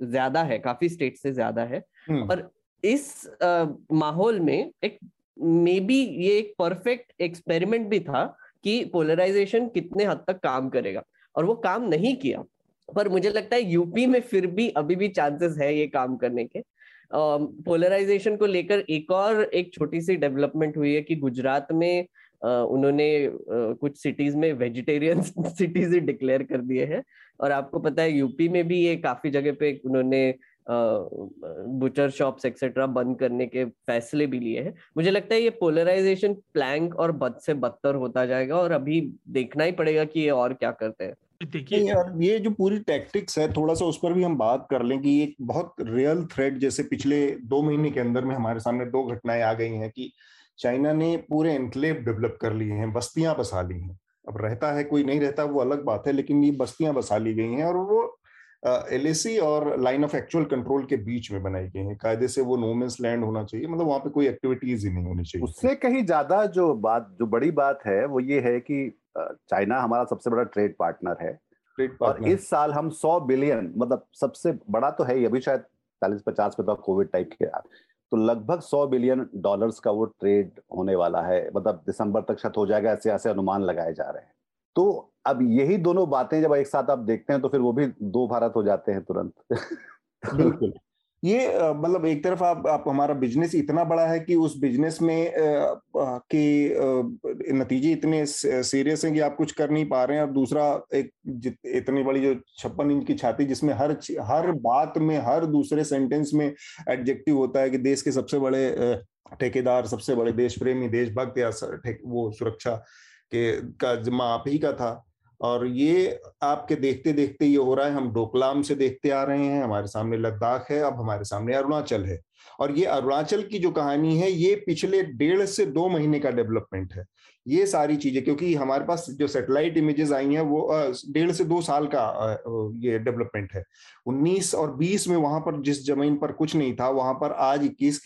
ज़्यादा है काफ़ी स्टेट से ज़्यादा है। हम्म। और इस माहौल में एक मे बी ये एक परफेक्ट एक्सपेरिमेंट भी था कि पोलराइजेशन कितने हद तक काम करेगा। और वो काम नहीं किया पर मुझे लगता है यूपी में फिर भी अभी भी चांसेस है ये काम करने के। पोलराइजेशन uh, को लेकर एक और एक छोटी सी डेवलपमेंट हुई है कि गुजरात में uh, उन्होंने uh, कुछ सिटीज़ में वेजिटेरियन सिटीज़ डिक्लेयर कर दिए हैं। और आपको पता है यूपी में भी ये काफ़ी जगह पे उन्होंने बुचर शॉप्स एक्सेट्रा बंद करने के फैसले भी लिए हैं। मुझे लगता है ये पोलराइजेशन प्लैंक और बद से बदतर होता जाएगा और अभी देखना ही पड़ेगा कि ये और क्या करते हैं। देखिए यार ये जो पूरी टैक्टिक्स है थोड़ा सा उस पर भी हम बात कर लें कि एक बहुत रियल थ्रेड जैसे पिछले दो महीने के अंदर में हमारे सामने दो घटनाएँ आ गई हैं कि चाइना ने पूरे एनक्लेव डेवलप कर लिए हैं बस्तियाँ बसा ली हैं। अब रहता है कोई नहीं रहता वो अलग बात है लेकिन ये बस्तियाँ बसा ली गई हैं और वो एलएसी और लाइन ऑफ़ एक्चुअल कंट्रोल के बीच में बनाई गई है। कायदे से वो नोमेंस लैंड होना चाहिए मतलब वहाँ पे कोई एक्टिविटीज़ ही नहीं होनी चाहिए। उससे कहीं ज़्यादा जो बात जो बड़ी बात है वो ये है कि चाइना हमारा सबसे बड़ा ट्रेड पार्टनर है। ट्रेड पार्टनर और इस साल हम 100 बिलियन मतलब सबसे बड़ा तो है ये अभी शायद चालीस पचास पे तो कोविड टाइप के तो लगभग 100 बिलियन डॉलर्स का वो ट्रेड होने वाला है मतलब दिसंबर तक शायद हो जाएगा ऐसे ऐसे अनुमान लगाए जा रहे हैं। तो अब यही दोनों बातें जब एक साथ आप देखते हैं तो फिर वो भी दो भारत हो जाते हैं तुरंत। बिल्कुल। ये मतलब एक तरफ़ आप, आप हमारा बिज़नेस इतना बड़ा है कि उस बिज़नेस में के नतीजे इतने सीरियस हैं कि आप कुछ कर नहीं पा रहे हैं। और दूसरा एक इतनी बड़ी जो छप्पन इंच की छाती जिसमें हर हर बात में हर दूसरे सेंटेंस में एडजेक्टिव होता है कि देश के सबसे बड़े ठेकेदार सबसे बड़े देश प्रेमी देशभक्त या वो सुरक्षा के का जिम्मा आप ही का था। और ये आपके देखते देखते ये हो रहा है, हम डोकलाम से देखते आ रहे हैं, हमारे सामने लद्दाख है, अब हमारे सामने अरुणाचल है। और ये अरुणाचल की जो कहानी है, ये पिछले डेढ़ से दो महीने का डेवलपमेंट है। ये सारी चीज़ें, क्योंकि हमारे पास जो सैटेलाइट इमेजेस आई हैं, वो डेढ़ से दो साल का ये डेवलपमेंट है। 19 और 20 में वहाँ पर जिस ज़मीन पर कुछ नहीं था, वहाँ पर आज 21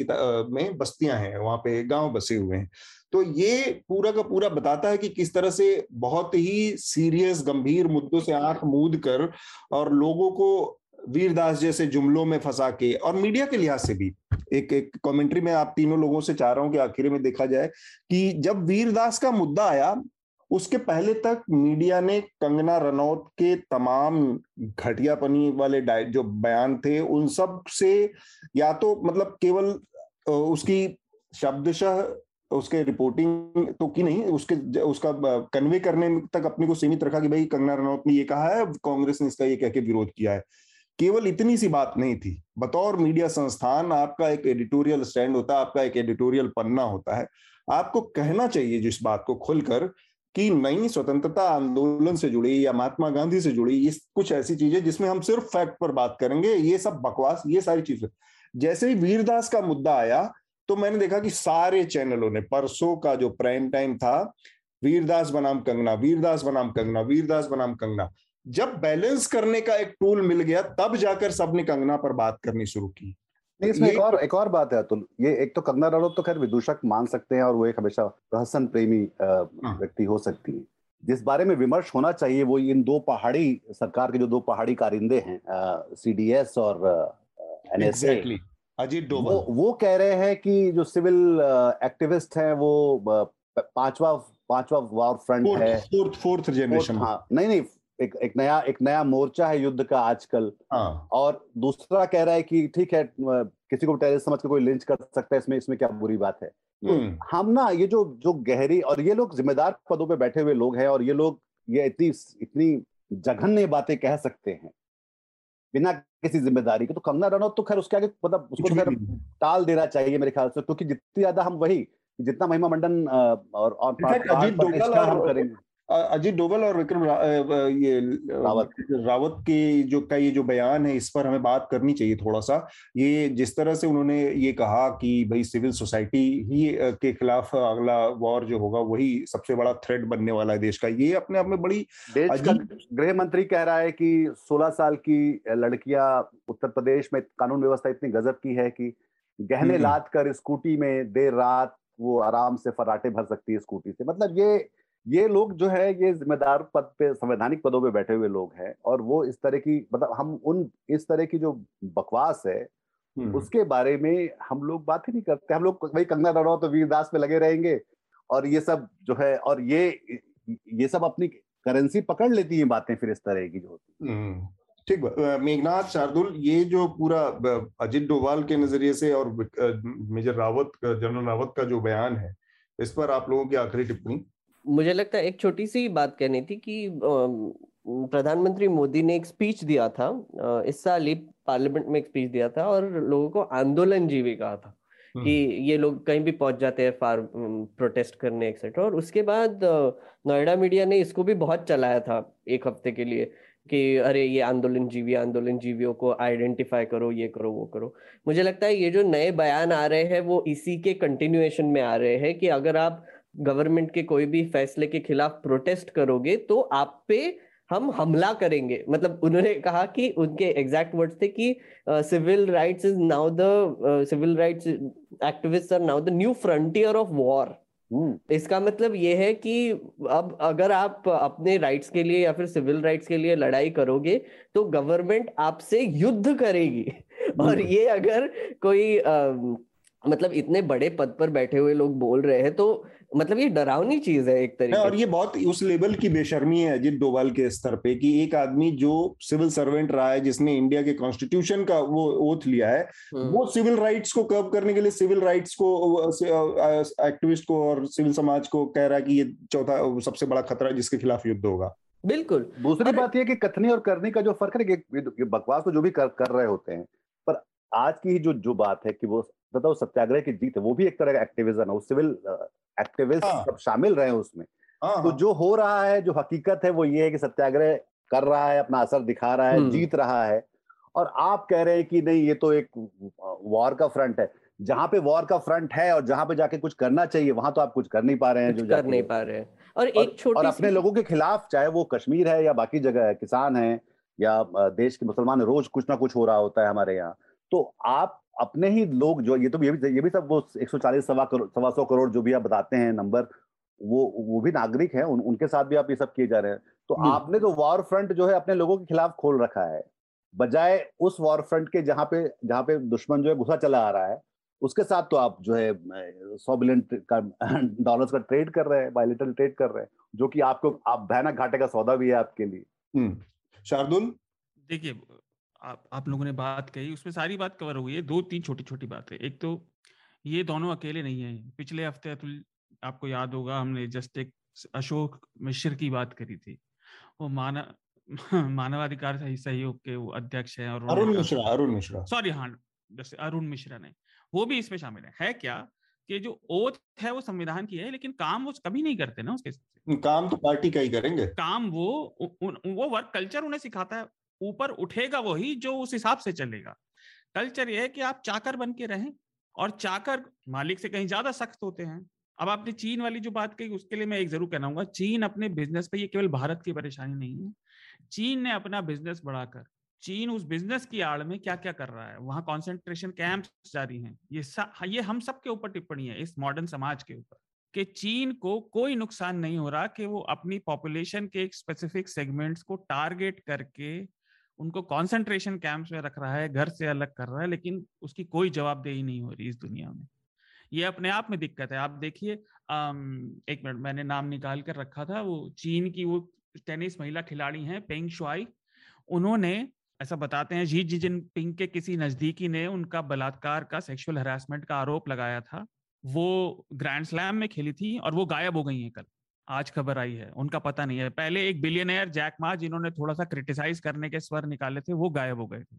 में बस्तियाँ हैं, वहाँ पे गाँव बसे हुए हैं। तो ये पूरा का पूरा बताता है कि किस तरह से बहुत ही सीरियस गंभीर मुद्दों से आँख मूद कर और लोगों को वीरदास जैसे जुमलों में फंसा के, और मीडिया के लिहाज से भी, एक एक कमेंट्री में आप तीनों लोगों से चाह रहा हूँ कि आखिर में देखा जाए कि जब वीरदास का मुद्दा आया, उसके पहले तक मीडिया ने कंगना रनौत के तमाम घटियापनी वाले जो बयान थे, उन सबसे या तो मतलब केवल उसकी शब्दशः, उसके रिपोर्टिंग तो की नहीं, उसके उसका कन्वे करने तक अपने को सीमित रखा कि भाई कंगना रनौत ने ये कहा है, कांग्रेस ने इसका ये कह के विरोध किया है। केवल इतनी सी बात नहीं थी। बतौर मीडिया संस्थान आपका एक एडिटोरियल स्टैंड होता है आपका एक एडिटोरियल पन्ना होता है। आपको कहना चाहिए जिस बात को खुलकर कि नई स्वतंत्रता आंदोलन से जुड़ी या महात्मा गांधी से जुड़ी ये कुछ ऐसी चीज़ें जिसमें हम सिर्फ़ फैक्ट पर बात करेंगे, ये सब बकवास, ये सारी चीज़ें। जैसे ही वीरदास का मुद्दा आया तो मैंने देखा कि सारे चैनलों ने, परसों का जो प्राइम टाइम था, वीरदास बनाम कंगना, वीरदास बनाम कंगना, वीरदास बनाम कंगना जब बैलेंस करने का एक टूल मिल गया तब जाकर सबने कंगना पर बात करनी शुरू की। नहीं इसमें एक और एक और बात है अतुल। ये एक तो कंगना रनौत तो खैर विदूषक मान सकते हैं और वो एक हमेशा प्रहसन प्रेमी हाँ। व्यक्ति हो सकती है। जिस बारे में विमर्श होना चाहिए वो इन दो पहाड़ी सरकार के जो दो पहाड़ी कारिंदे हैं सी डी एस और एनएसए exactly. अजीत डोभाल। वो, वो कह रहे हैं कि जो सिविल एक्टिविस्ट हैं वो पांचवा पांचवा वॉर फ्रंट है। फोर्थ फोर्थ जनरेशन हाँ। नहीं नहीं एक एक नया एक नया मोर्चा है युद्ध का आजकल। हाँ. और दूसरा कह रहा है कि ठीक है किसी को टेररिस्ट समझ के कोई लिंच कर सकता है इसमें इसमें क्या बुरी बात है? तो हम्म। हम ना ये जो जो गहरी और ये लोग जिम्मेदार पदों पे बैठे हुए लोग हैं और ये लोग ये इतनी इतनी जघन्य बातें कह सकते हैं बिना किसी ज़िम्मेदारी के। तो कंगना रनौत तो खैर उसके आगे मतलब उसको खैर टाल देना चाहिए मेरे ख्याल से क्योंकि जितनी ज़्यादा हम वही जितना महिमा मंडन और और हम करेंगे। अजीत डोगल और विक्रम रा, ये रावत। रावत के जो का ये जो बयान है इस पर हमें बात करनी चाहिए थोड़ा सा ये जिस तरह से उन्होंने ये कहा कि भाई सिविल सोसाइटी ही के खिलाफ अगला वॉर जो होगा वही सबसे बड़ा थ्रेड बनने वाला है देश का। ये अपने आप में बड़ी गृह मंत्री कह रहा है कि 16 साल की लड़कियाँ उत्तर प्रदेश में कानून व्यवस्था इतनी गजब की है कि गहने हम्म। लाद कर स्कूटी में देर रात वो आराम से फराटे भर सकती है स्कूटी से। मतलब ये ये लोग जो है ये जिम्मेदार पद पे संवैधानिक पदों पे बैठे हुए लोग हैं और वो इस तरह की मतलब हम उन इस तरह की जो बकवास है उसके बारे में हम लोग बात ही नहीं करते। हम लोग भाई कंगना रनौत तो वीरदास पे लगे रहेंगे और ये सब जो है और ये ये सब अपनी करेंसी पकड़ लेती है बातें फिर इस तरह की जो होती ठीक मेघनाथ शार्दुल ये जो पूरा अजित डोभाल के नज़रिए से और मेजर रावत जनरल रावत का जो बयान है इस पर आप लोगों की आखिरी टिप्पणी? मुझे लगता है एक छोटी सी बात कहनी थी कि प्रधानमंत्री मोदी ने एक स्पीच दिया था इस साल ही पार्लियामेंट में एक स्पीच दिया था और लोगों को आंदोलन जीवी कहा था कि हम्म। ये लोग कहीं भी पहुँच जाते हैं फार प्रोटेस्ट करने एक्सेट्रा और उसके बाद नोएडा मीडिया ने इसको भी बहुत चलाया था एक हफ़्ते के लिए कि अरे ये आंदोलन जीवी आंदोलन जीवियों को आइडेंटिफाई करो ये करो वो करो मुझे लगता है ये जो नए बयान आ रहे हैं वो इसी के कंटिन्यूएशन में आ रहे हैं कि अगर आप गवर्नमेंट के कोई भी फैसले के खिलाफ प्रोटेस्ट करोगे तो आप पे हम हमला करेंगे। मतलब उन्होंने कहा कि उनके एग्जैक्ट वर्ड्स थे कि civil rights is now the civil rights activists are now the new frontier of war इसका मतलब ये है कि अब अगर आप अपने राइट्स के लिए या फिर सिविल राइट्स के लिए लड़ाई करोगे तो गवर्नमेंट आपसे युद्ध करेगी। और ये अगर कोई मतलब इतने बड़े पद पर बैठे हुए लोग बोल रहे हैं तो मतलब ये डरावनी चीज़ है एक तरीके और ये बहुत उस लेवल की बेशर्मी है अजित डोभाल के स्तर पे कि एक आदमी जो सिविल सर्वेंट रहा है जिसने इंडिया के कॉन्स्टिट्यूशन का वो ओथ लिया है हम्म। वो सिविल राइट्स को कर्व करने के लिए सिविल राइट्स को एक्टिविस्ट को और सिविल समाज को कह रहा है कि ये चौथा सबसे बड़ा खतरा जिसके खिलाफ युद्ध होगा। बिल्कुल। दूसरी बात यह कि कथनी और करने का जो फ़र्क है बकवास तो जो भी कर, कर रहे होते हैं पर आज की जो जो बात है कि वो बताओ सत्याग्रह की जीत है वो भी एक तरह का एक्टिविज्म है सिविल एक्टिविस्ट हाँ. सब शामिल रहे हैं उसमें हाँ, तो हाँ. जो हो रहा है जो हकीकत है वो ये है कि सत्याग्रह कर रहा है अपना असर दिखा रहा है हम्म। जीत रहा है और आप कह रहे हैं कि नहीं ये तो एक वॉर का फ्रंट है जहाँ पे वॉर का फ्रंट है और जहाँ पे जाके कुछ करना चाहिए वहाँ तो आप कुछ कर नहीं पा रहे हैं जो कर नहीं पा रहे हैं और एक छोटी और अपने लोगों के खिलाफ चाहे वो कश्मीर है या बाकी जगह है किसान है या देश के मुसलमान रोज कुछ ना कुछ हो रहा होता है हमारे यहाँ तो आप अपने ही लोग जो ये तो ये भी ये भी सब वो 140 सवा करोड़ सवा सौ करोड़ जो भी आप बताते हैं नंबर वो वो भी नागरिक हैं उन, उनके साथ भी आप ये सब किए जा रहे हैं। तो आपने तो वॉर फ्रंट जो है अपने लोगों के खिलाफ खोल रखा है बजाय उस वॉर फ्रंट के जहाँ पे जहाँ पे दुश्मन जो है घुसा चला आ रहा है उसके साथ तो आप जो है सौ बिलियन का डॉलर्स का ट्रेड कर रहे हैं बायोलिटल ट्रेड कर रहे हैं जो कि आपको आप भयानक घाटे का सौदा भी है आपके लिए। हम्म। शार्दुल? देखिए आप आप लोगों ने बात कही उसमें सारी बात कवर हो गई है। दो तीन छोटी छोटी बातें। एक तो ये दोनों अकेले नहीं है। पिछले हफ़्ते अतुल आपको याद होगा हमने जस्ट एक अशोक मिश्र की बात करी थी। वो मानव मानवाधिकार सहयोग के वो अध्यक्ष हैं और अरुण मिश्रा अरुण मिश्रा। सॉरी हाँ जैसे अरुण मिश्रा ने। वो भी इसमें शामिल है। है क्या कि जो ओथ है वो संविधान की है लेकिन काम वो कभी नहीं करते ना उसके काम तो पार्टी का ही करेंगे। काम वो वो वर्क कल्चर उन्हें सिखाता है। ऊपर उठेगा वही जो उस हिसाब से चलेगा। कल्चर यह है कि आप चाकर बन के रहें और चाकर मालिक से कहीं ज़्यादा सख्त होते हैं। अब आपने चीन वाली जो बात कही उसके लिए मैं एक ज़रूर कहना चीन अपने बिज़नेस पे ये केवल भारत की परेशानी नहीं है। चीन ने अपना बिज़नेस बढ़ाकर चीन उस बिज़नेस की आड़ में क्या क्या कर रहा है? वहाँ कॉन्सेंट्रेशन कैंप जारी हैं। ये सा, ये हम सब के ऊपर टिप्पणी है इस मॉडर्न समाज के ऊपर कि चीन को कोई नुकसान नहीं हो रहा कि वो अपनी पॉपुलेशन के एक स्पेसिफिक सेगमेंट्स को टारगेट करके उनको कॉन्सेंट्रेशन कैंप्स में रख रहा है, घर से अलग कर रहा है, लेकिन उसकी कोई जवाबदेही नहीं हो रही इस दुनिया में। ये अपने आप में दिक्कत है। आप देखिए एक मिनट, मैंने नाम निकाल कर रखा था, वो चीन की वो टेनिस महिला खिलाड़ी हैं, पेंग शुआई उन्होंने, ऐसा बताते हैं जी जी जिन पिंग के किसी नजदीकी ने उनका बलात्कार का सेक्सुअल हरासमेंट का आरोप लगाया था। वो ग्रैंड स्लैम में खेली थी और वो गायब हो गई हैं कल। आज खबर आई है, उनका पता नहीं है। पहले एक बिलियनर जैक मा जिन्होंने थोड़ा सा क्रिटिसाइज करने के स्वर निकाले थे, वो गायब हो गए थे।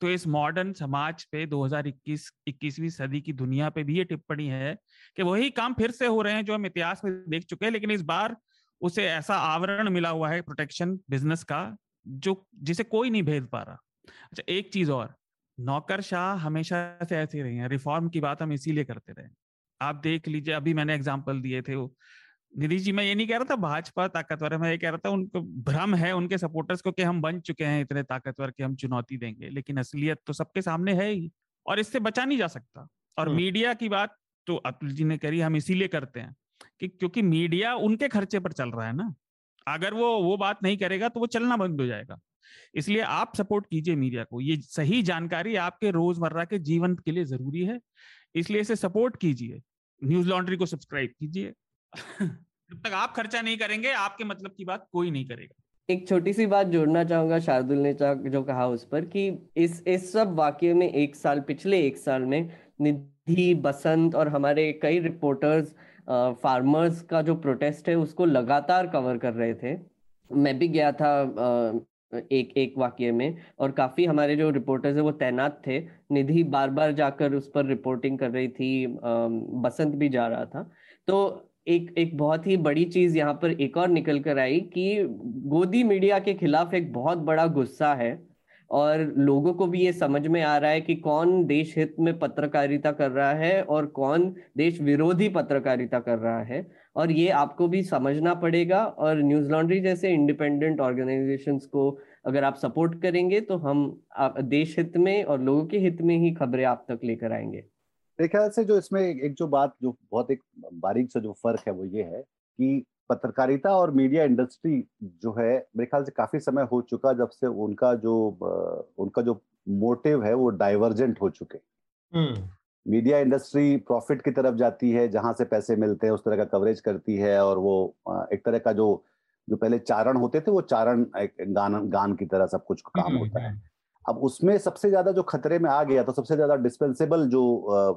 तो इस मॉडर्न समाज पे 2021 21वीं सदी की दुनिया पे भी ये टिप्पणी है कि वही काम फिर से हो रहे हैं जो हम इतिहास में देख चुके हैं, लेकिन इस बार उसे ऐसा आवरण मिला हुआ है प्रोटेक्शन बिज़नेस का, जो, जिसे कोई नहीं भेज पा रहा। अच्छा एक चीज़ और नौकरशाह हमेशा से ऐसे रही है रिफॉर्म की बात हम इसीलिए करते रहे आप देख लीजिए, अभी मैंने एग्ज़ाम्पल दिए थे निधि जी मैं ये नहीं कह रहा था भाजपा ताकतवर है मैं ये कह रहा था उनको भ्रम है उनके सपोर्टर्स को कि हम बन चुके हैं इतने ताकतवर कि हम चुनौती देंगे लेकिन असलियत तो सबके सामने है ही और इससे बचा नहीं जा सकता। और मीडिया की बात तो अतुल जी ने करी हम इसीलिए करते हैं कि क्योंकि मीडिया उनके खर्चे पर चल रहा है ना अगर वो वो बात नहीं करेगा तो वो चलना बंद हो जाएगा। इसलिए आप सपोर्ट कीजिए मीडिया को ये सही जानकारी आपके रोज़मर्रा के जीवन के लिए ज़रूरी है इसलिए इसे सपोर्ट कीजिए न्यूज़ लॉन्ड्री को सब्सक्राइब कीजिए जब तक आप खर्चा नहीं करेंगे आपके मतलब की बात कोई नहीं करेगा। एक छोटी सी बात जोड़ना चाहूँगा शार्दुल ने जो कहा उस पर कि इस इस सब वाक्य में एक साल पिछले एक साल में निधि बसंत और हमारे कई रिपोर्टर्स फार्मर्स का जो प्रोटेस्ट है उसको लगातार कवर कर रहे थे। मैं भी गया था आ, एक एक वाक्य में और काफ़ी हमारे जो रिपोर्टर्स है वो तैनात थे। निधि बार बार जाकर उस पर रिपोर्टिंग कर रही थी आ, बसंत भी जा रहा था। तो एक एक बहुत ही बड़ी चीज़ यहाँ पर एक और निकल कर आई कि गोदी मीडिया के खिलाफ एक बहुत बड़ा गुस्सा है और लोगों को भी ये समझ में आ रहा है कि कौन देश हित में पत्रकारिता कर रहा है और कौन देश विरोधी पत्रकारिता कर रहा है। और ये आपको भी समझना पड़ेगा और न्यूज़ लॉन्ड्री जैसे इंडिपेंडेंट ऑर्गेनाइजेशंस को अगर आप सपोर्ट करेंगे तो हम, आप देश हित में और लोगों के हित में ही खबरें आप तक लेकर आएँगे। मेरे ख्याल से जो इसमें एक जो बात जो बहुत एक बारीक सा जो फ़र्क है वो ये है कि पत्रकारिता और मीडिया इंडस्ट्री जो है मेरे ख्याल से काफ़ी समय हो चुका जब से उनका जो उनका जो मोटिव है वो डाइवर्जेंट हो चुके। मीडिया इंडस्ट्री प्रॉफिट की तरफ़ जाती है जहाँ से पैसे मिलते हैं उस तरह का कवरेज करती है और वो एक तरह का जो जो पहले चारण होते थे वो चारण एक गान गान की तरह सब कुछ काम हम्म, होता है। हम्म। अब उसमें सबसे ज़्यादा जो खतरे में आ गया तो सबसे ज़्यादा डिस्पेंसेबल जो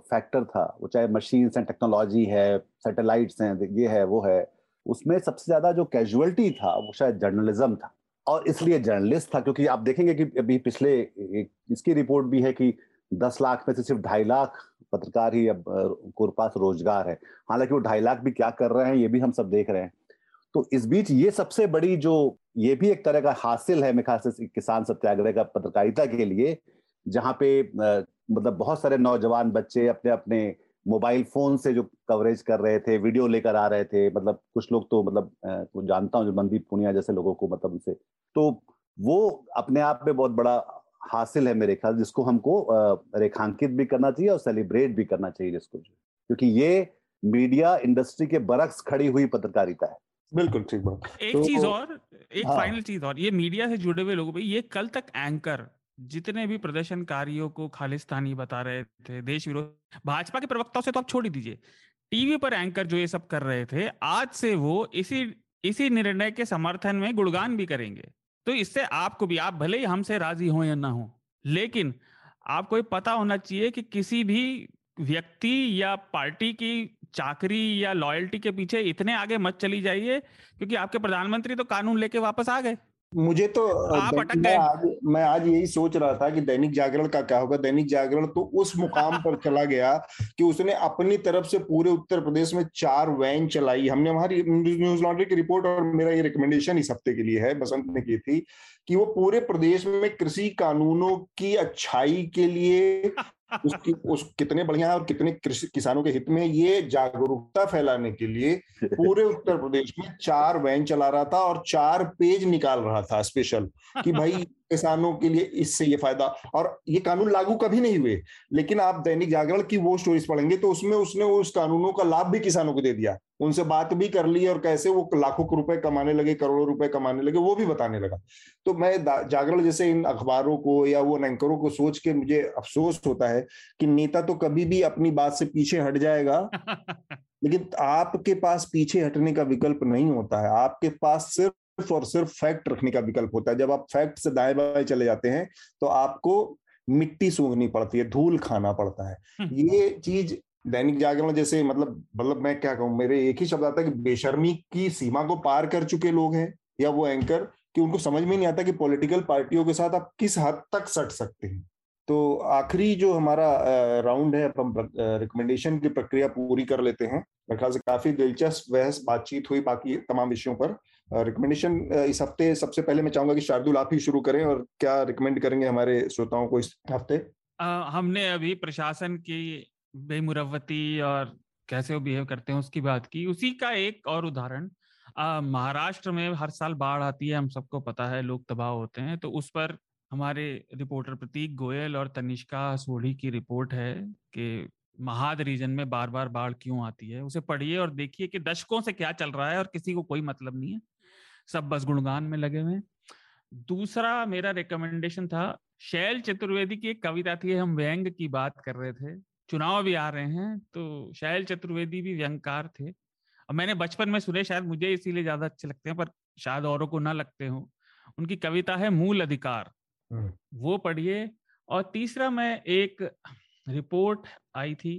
फैक्टर था, वो चाहे मशीन्स एंड टेक्नोलॉजी है सैटेलाइट्स हैं ये है, वो है, उसमें सबसे ज़्यादा जो कैजुअलिटी था, वो शायद जर्नलिज्म था। और इसलिए जर्नलिस्ट था, क्योंकि आप देखेंगे कि अभी पिछले इसकी रिपोर्ट भी है कि दस लाख में से सिर्फ़ ढाई लाख पत्रकार ही अब पास रोज़गार है। हालाँकि वो ढाई लाख भी क्या कर रहे हैं, ये भी हम सब देख रहे हैं। तो इस बीच ये सबसे बड़ी जो, ये भी एक तरह का हासिल है मेरे से किसान सत्याग्रह का पत्रकारिता के लिए, जहाँ पे मतलब बहुत सारे नौजवान बच्चे अपने अपने मोबाइल फ़ोन से जो कवरेज कर रहे थे, वीडियो लेकर आ रहे थे मतलब कुछ लोग तो मतलब तो जानता हूँ जो मनदीप पुनिया जैसे लोगों को मतलब उनसे। तो वो अपने आप में बहुत बड़ा हासिल है मेरे ख्याल, जिसको हमको रेखांकित भी करना चाहिए और सेलिब्रेट भी करना चाहिए जिसको। क्योंकि ये मीडिया इंडस्ट्री के बरक्स खड़ी हुई पत्रकारिता है। बिल्कुल ठीक बात। एक तो, चीज़ और एक हाँ, फाइनल चीज़ और ये मीडिया से जुड़े हुए लोगों पे ये कल तक एंकर जितने भी प्रदर्शनकारियों को खालिस्तानी बता रहे थे देश विरोध भाजपा के प्रवक्ताओं से तो आप छोड़ ही दीजिए। टीवी पर एंकर जो ये सब कर रहे थे आज से वो इसी इसी निर्णय के समर्थन में गुणगान भी करेंगे। तो इससे आपको भी आप भले ही हमसे राज़ी हो या ना हो लेकिन आपको ये पता होना चाहिए कि किसी भी व्यक्ति या पार्टी की चाकरी या लॉयल्टी के पीछे इतने आगे मत चली जाइए क्योंकि आपके प्रधानमंत्री तो कानून लेके वापस आ गए। मुझे तो आप अटक गए। आज मैं आज यही सोच रहा था कि दैनिक जागरण का क्या होगा? दैनिक जागरण तो उस मुकाम पर चला गया कि उसने अपनी तरफ़ से पूरे उत्तर प्रदेश में चार वैन चलाई। हमने हमारी न्यूज़ लॉन्ड्री की रिपोर्ट और मेरा ये रिकमेंडेशन इस हफ़्ते के लिए है बसंत ने की थी कि वो पूरे प्रदेश में कृषि कानूनों की अच्छाई के लिए उसकी, उस कितने बढ़िया और कितने किसानों के हित में ये जागरूकता फैलाने के लिए पूरे उत्तर प्रदेश में चार वैन चला रहा था और चार पेज निकाल रहा था स्पेशल कि भाई किसानों के लिए इससे ये फ़ायदा। और ये कानून लागू कभी नहीं हुए लेकिन आप दैनिक जागरण की वो स्टोरीज पढ़ेंगे तो उसमें उसने उस कानूनों का लाभ भी किसानों को दे दिया। उनसे बात भी कर ली और कैसे वो लाखों रुपए कमाने लगे करोड़ों रुपए कमाने लगे वो भी बताने लगा। तो मैं जागरण जैसे इन अखबारों को या वो एंकरों को सोच के मुझे अफसोस होता है कि नेता तो कभी भी अपनी बात से पीछे हट जाएगा लेकिन आपके पास पीछे हटने का विकल्प नहीं होता है। आपके पास सिर्फ़ सिर्फ़ और सिर्फ़ फैक्ट रखने का विकल्प होता है। जब आप फैक्ट से दाएँ बाएँ चले जाते हैं तो आपको मिट्टी सूंघनी पड़ती है धूल खाना पड़ता है। हम्म। ये चीज़ दैनिक जागरण जैसे मतलब मतलब मैं क्या कहूँ मेरे एक ही शब्द आता है कि बेशर्मी की सीमा को पार कर चुके लोग हैं या वो एंकर कि उनको समझ में नहीं आता कि पॉलिटिकल पार्टियों के साथ आप किस हद तक सट सकते हैं। तो आखिरी जो हमारा राउंड है हम रिकमेंडेशन की प्रक्रिया पूरी कर लेते हैं। मेरे ख्याल से काफ़ी दिलचस्प बहस बातचीत हुई बाकी तमाम विषयों पर। रिकमेंडेशन इस हफ़्ते सबसे पहले मैं चाहूँगा कि शार्दुल आप ही शुरू करें और क्या रिकमेंड करेंगे हमारे श्रोताओं को इस हफ़्ते? हमने अभी प्रशासन की बेमुरवती और कैसे वो बिहेव करते हैं उसकी बात की। उसी का एक और उदाहरण महाराष्ट्र में हर साल बाढ़ आती है, हम सबको पता है, लोग तबाह होते हैं तो उस पर हमारे रिपोर्टर प्रतीक गोयल और तनिष्का सोढ़ी की रिपोर्ट है कि महाद रीजन में बार बार बाढ़ क्यों आती है। उसे पढ़िए और देखिए कि दशकों से क्या चल रहा है और किसी को कोई मतलब नहीं है। सब बस गुणगान में लगे हुए दूसरा मेरा रिकमेंडेशन था शैल चतुर्वेदी की एक कविता थी हम व्यंग की बात कर रहे थे। चुनाव भी आ रहे हैं तो शैल चतुर्वेदी भी व्यंगकार थे। और मैंने बचपन में सुने शायद मुझे इसीलिए ज़्यादा अच्छे लगते हैं पर शायद औरों को ना लगते हो। उनकी कविता है मूल अधिकार। हम्म। वो पढ़िए। और तीसरा मैं एक रिपोर्ट आई थी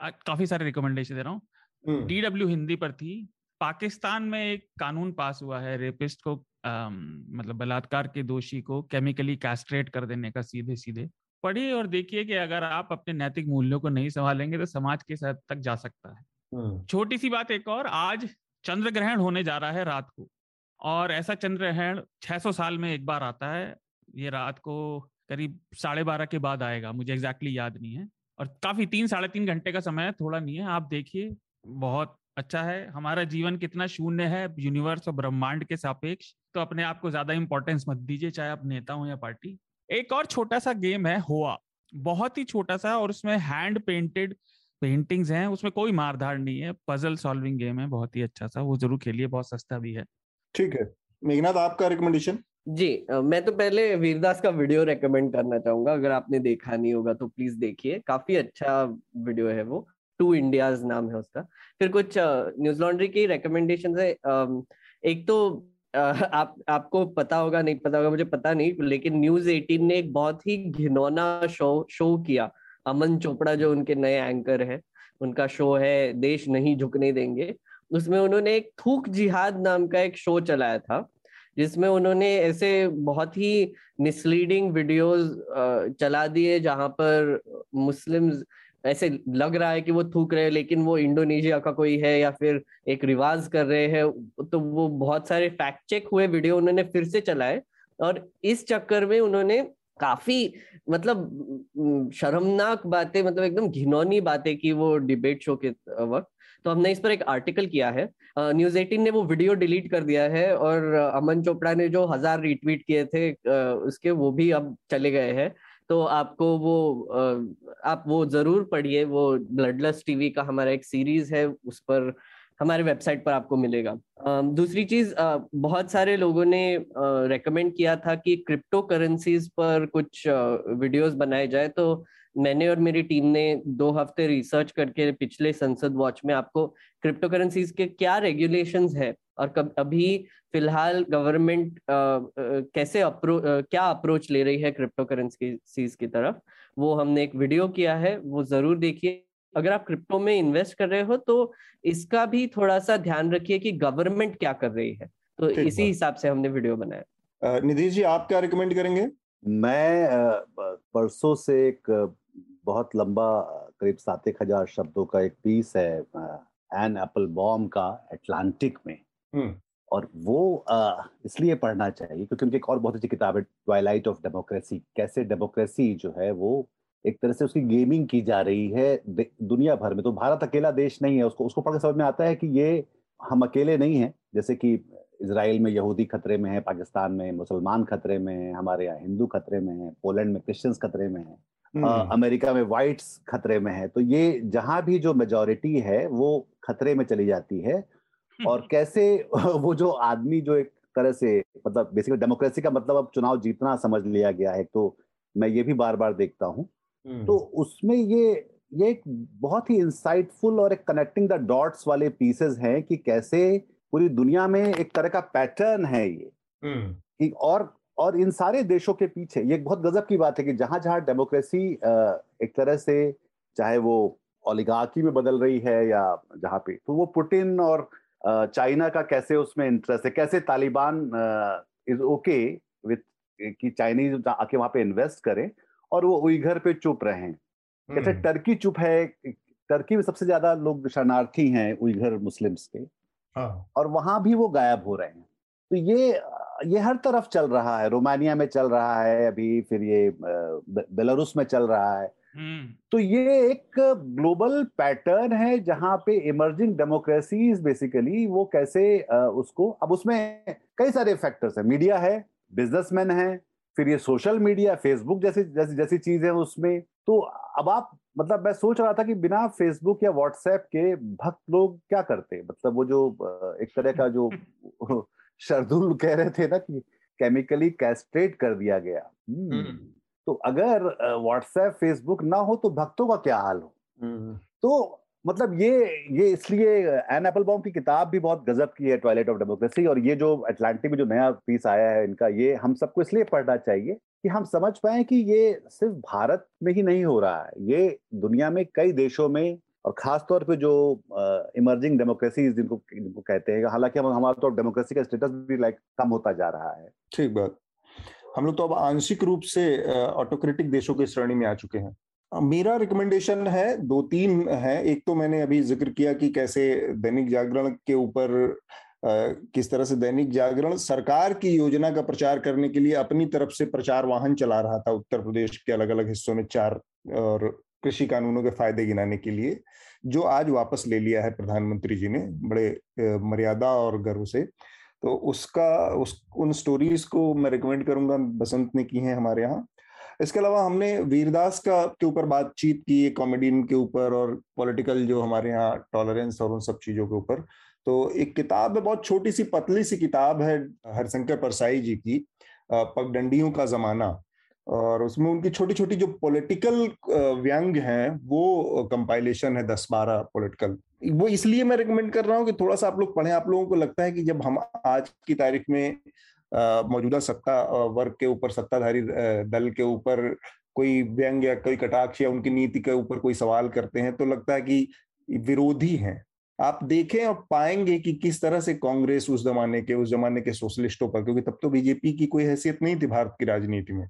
काफ़ी सारे रिकमेंडेशन दे रहा हूँ। डीडब्ल्यू हम्म। हिंदी पर थी पाकिस्तान में एक कानून पास हुआ है रेपिस्ट को आ, मतलब बलात्कार के दोषी को केमिकली कैस्ट्रेट कर देने का सीधे सीधे पढ़िए और देखिए कि अगर आप अपने नैतिक मूल्यों को नहीं संभालेंगे तो समाज किस हद तक जा सकता है। हम्म। छोटी सी बात एक और आज चंद्र ग्रहण होने जा रहा है रात को और ऐसा चंद्र ग्रहण 600 साल में एक बार आता है। ये रात को करीब साढ़े बारह के बाद आएगा मुझे एग्जैक्टली याद नहीं है और काफ़ी तीन साढ़े तीन घंटे का समय है थोड़ा नहीं है आप देखिए बहुत अच्छा है हमारा जीवन कितना शून्य है यूनिवर्स और ब्रह्मांड के सापेक्ष तो अपने आप को ज़्यादा इंपॉर्टेंस मत दीजिए चाहे आप नेता हो या पार्टी। एक और छोटा सा गेम है हुआ बहुत ही छोटा सा और उसमें हैंड पेंटेड पेंटिंग्स हैं उसमें कोई मारधार नहीं है पजल सॉल्विंग गेम है बहुत ही अच्छा सा वो ज़रूर खेलिए बहुत सस्ता भी है। ठीक है। मेघनाथ आपका रिकमेंडेशन जी मैं तो पहले वीरदास का वीडियो रेकमेंड करना चाहूँगा अगर आपने देखा नहीं होगा तो प्लीज़ देखिए काफ़ी अच्छा वीडियो है वो। टू इंडियाज नाम है उसका। फिर कुछ न्यूज़ लॉन्ड्री की रिकमेंडेशन है एक तो आप, आपको पता होगा, नहीं पता होगा, मुझे पता नहीं, लेकिन न्यूज़ 18 ने एक बहुत ही घिनौना शो शो किया। अमन चोपड़ा जो उनके नए एंकर है, उनका शो है, देश नहीं झुकने देंगे। उसमें उन्होंने एक थूक जिहाद नाम का एक शो चलाया था, जिसमें उन्होंने ऐसे बहुत ही मिसलीडिंग वीडियोस चला दिए जहाँ पर मुस्लिम्स ऐसे लग रहा है कि वो थूक रहे हैं, लेकिन वो इंडोनेशिया का कोई है या फिर एक रिवाज कर रहे हैं तो वो बहुत सारे फैक्ट चेक हुए वीडियो उन्होंने फिर से चलाए और इस चक्कर में उन्होंने काफ़ी मतलब शर्मनाक बातें मतलब एकदम घिनौनी बातें की वो डिबेट शो के वक्त। तो हमने इस पर एक आर्टिकल किया है। न्यूज़ एटीन ने वो वीडियो डिलीट कर दिया है और अमन चोपड़ा ने जो हज़ार रिट्वीट किए थे उसके वो भी अब चले गए हैं। तो आपको वो आप वो ज़रूर पढ़िए, वो ब्लडलेस टीवी का हमारा एक सीरीज़ है, उस पर हमारे वेबसाइट पर आपको मिलेगा। दूसरी चीज़ बहुत सारे लोगों ने रेकमेंड किया था कि क्रिप्टो करेंसीज पर कुछ वीडियोस बनाए जाए तो मैंने और मेरी टीम ने दो हफ़्ते रिसर्च करके पिछले संसद वॉच में आपको क्रिप्टो करेंसीज के क्या रेगुलेशंस है और कब अभी फ़िलहाल गवर्नमेंट कैसे अप्रो क्या अप्रोच ले रही है क्रिप्टो करेंसीज की तरफ़ वो हमने एक वीडियो किया है वो ज़रूर देखिए। अगर आप क्रिप्टो में इन्वेस्ट कर रहे हो तो इसका भी थोड़ा सा ध्यान रखिए कि गवर्नमेंट क्या कर रही है। तो इसी हिसाब से हमने वीडियो बनाया। निधि जी आप क्या रिकमेंड करेंगे? मैं परसों से एक बहुत लंबा करीब सात एक हज़ार शब्दों का एक पीस है एन एप्पल बॉम का एटलांटिक में। और वो इसलिए पढ़ना चाहिए क्योंकि उनकी एक और बहुत अच्छी किताब है ट्वाइलाइट ऑफ़ डेमोक्रेसी कैसे डेमोक्रेसी जो है वो एक तरह से उसकी गेमिंग की जा रही है दुनिया भर में। तो भारत अकेला देश नहीं है उसको उसको पढ़ के समझ में आता है कि ये हम अकेले नहीं हैं। जैसे कि इसराइल में यहूदी खतरे में है पाकिस्तान में मुसलमान खतरे में है हमारे यहाँ हिंदू खतरे में है पोलैंड में क्रिश्चियंस खतरे में है हम्म। अमेरिका में वाइट्स खतरे में है। तो ये जहाँ भी जो मेजोरिटी है वो खतरे में चली जाती है। और कैसे वो जो आदमी जो एक तरह से मतलब बेसिकली डेमोक्रेसी का मतलब अब चुनाव जीतना समझ लिया गया है तो मैं ये भी बार बार देखता हूँ हम्म। तो उसमें ये ये एक बहुत ही इंसाइटफुल और एक कनेक्टिंग द डॉट्स वाले पीसेस हैं कि कैसे पूरी दुनिया में एक तरह का पैटर्न है ये हम्म। कि और और इन सारे देशों के पीछे ये एक बहुत गजब की बात है कि जहाँ जहाँ डेमोक्रेसी एक तरह से चाहे वो ओलिगार्की में बदल रही है या जहाँ पे तो वो पुटिन और चाइना का कैसे उसमें इंटरेस्ट है कैसे तालिबान इज़ ओके विथ कि चाइनीज़ आके वहाँ पे इन्वेस्ट करें और वो उइघर पे चुप रहे कैसे हम्म। टर्की चुप है टर्की में सबसे ज़्यादा लोग शरणार्थी हैं उइघर मुस्लिम्स के हाँ। और वहाँ भी वो गायब हो रहे हैं तो ये ये हर तरफ़ चल रहा है रोमानिया में चल रहा है अभी फिर ये बेलारूस में चल रहा है। तो ये एक ग्लोबल पैटर्न है जहाँ पे इमर्जिंग डेमोक्रेसीज बेसिकली वो कैसे उसको अब उसमें कई सारे फैक्टर्स है। मीडिया है बिजनेसमैन है फिर ये सोशल मीडिया फेसबुक जैसी जैसी जैसी चीज़ है उसमें। तो अब आप मतलब मैं सोच रहा था कि बिना फेसबुक या व्हाट्सएप के भक्त लोग क्या करते? मतलब वो जो एक तरह का जो शरदुल कह रहे थे ना कि केमिकली कैस्ट्रेट कर दिया गया। हम्म। हम्म। तो अगर व्हाट्सएप फेसबुक ना हो तो भक्तों का क्या हाल हो? हम्म। तो मतलब ये ये इसलिए एन एपल बॉम की किताब भी बहुत गजब की है टॉयलेट ऑफ़ डेमोक्रेसी और ये जो अटलांटिक में जो नया पीस आया है इनका ये हम सबको इसलिए पढ़ना चाहिए कि हम समझ पाए कि ये सिर्फ़ भारत में ही नहीं हो रहा है। ये दुनिया में कई देशों में और खास तौर पे जो इमर्जिंग डेमोक्रेसी जिनको जिनको कहते हैं हालाँकि हम हमारा तो डेमोक्रेसी का स्टेटस भी लाइक कम होता जा रहा है। ठीक बात। हम लोग तो अब आंशिक रूप से ऑटोक्रेटिक देशों की श्रेणी में आ चुके हैं। मेरा रिकमेंडेशन है, दो तीन है। एक तो मैंने अभी ज़िक्र किया कि कैसे दैनिक जागरण के ऊपर किस तरह से दैनिक जागरण सरकार की योजना का प्रचार करने के लिए अपनी तरफ़ से प्रचार वाहन चला रहा था उत्तर प्रदेश के अलग अलग हिस्सों में चार, और कृषि कानूनों के फ़ायदे गिनाने के लिए, जो आज वापस ले लिया है प्रधानमंत्री जी ने, बड़े मर्यादा और गर्व से। तो उसका, उस, उन स्टोरीज को मैं रिकमेंड करूँगा बसंत ने की है हमारे यहाँ। इसके अलावा हमने वीरदास का, के ऊपर बातचीत की कॉमेडियन के ऊपर और पॉलिटिकल जो हमारे यहाँ टॉलरेंस और उन सब चीज़ों के ऊपर। तो एक किताब है, बहुत छोटी सी पतली सी किताब है, हरिशंकर परसाई जी की पगडंडियों का जमाना। और उसमें उनकी छोटी छोटी जो पॉलिटिकल व्यंग हैं, वो कंपाइलेशन है दस बारह पॉलिटिकल वो इसलिए मैं रिकमेंड कर रहा हूँ कि थोड़ा सा आप लोग पढ़ें। आप लोगों को लगता है कि जब हम आज की तारीख में मौजूदा सत्ता वर्ग के ऊपर, सत्ताधारी दल के ऊपर कोई व्यंग या कोई कटाक्ष या उनकी नीति के ऊपर कोई सवाल करते हैं तो लगता है कि विरोधी हैं। आप देखें और पाएँगे कि किस तरह से कांग्रेस उस जमाने के, उस जमाने के सोशलिस्टों पर, क्योंकि तब तो बीजेपी की कोई हैसियत नहीं थी भारत की राजनीति में।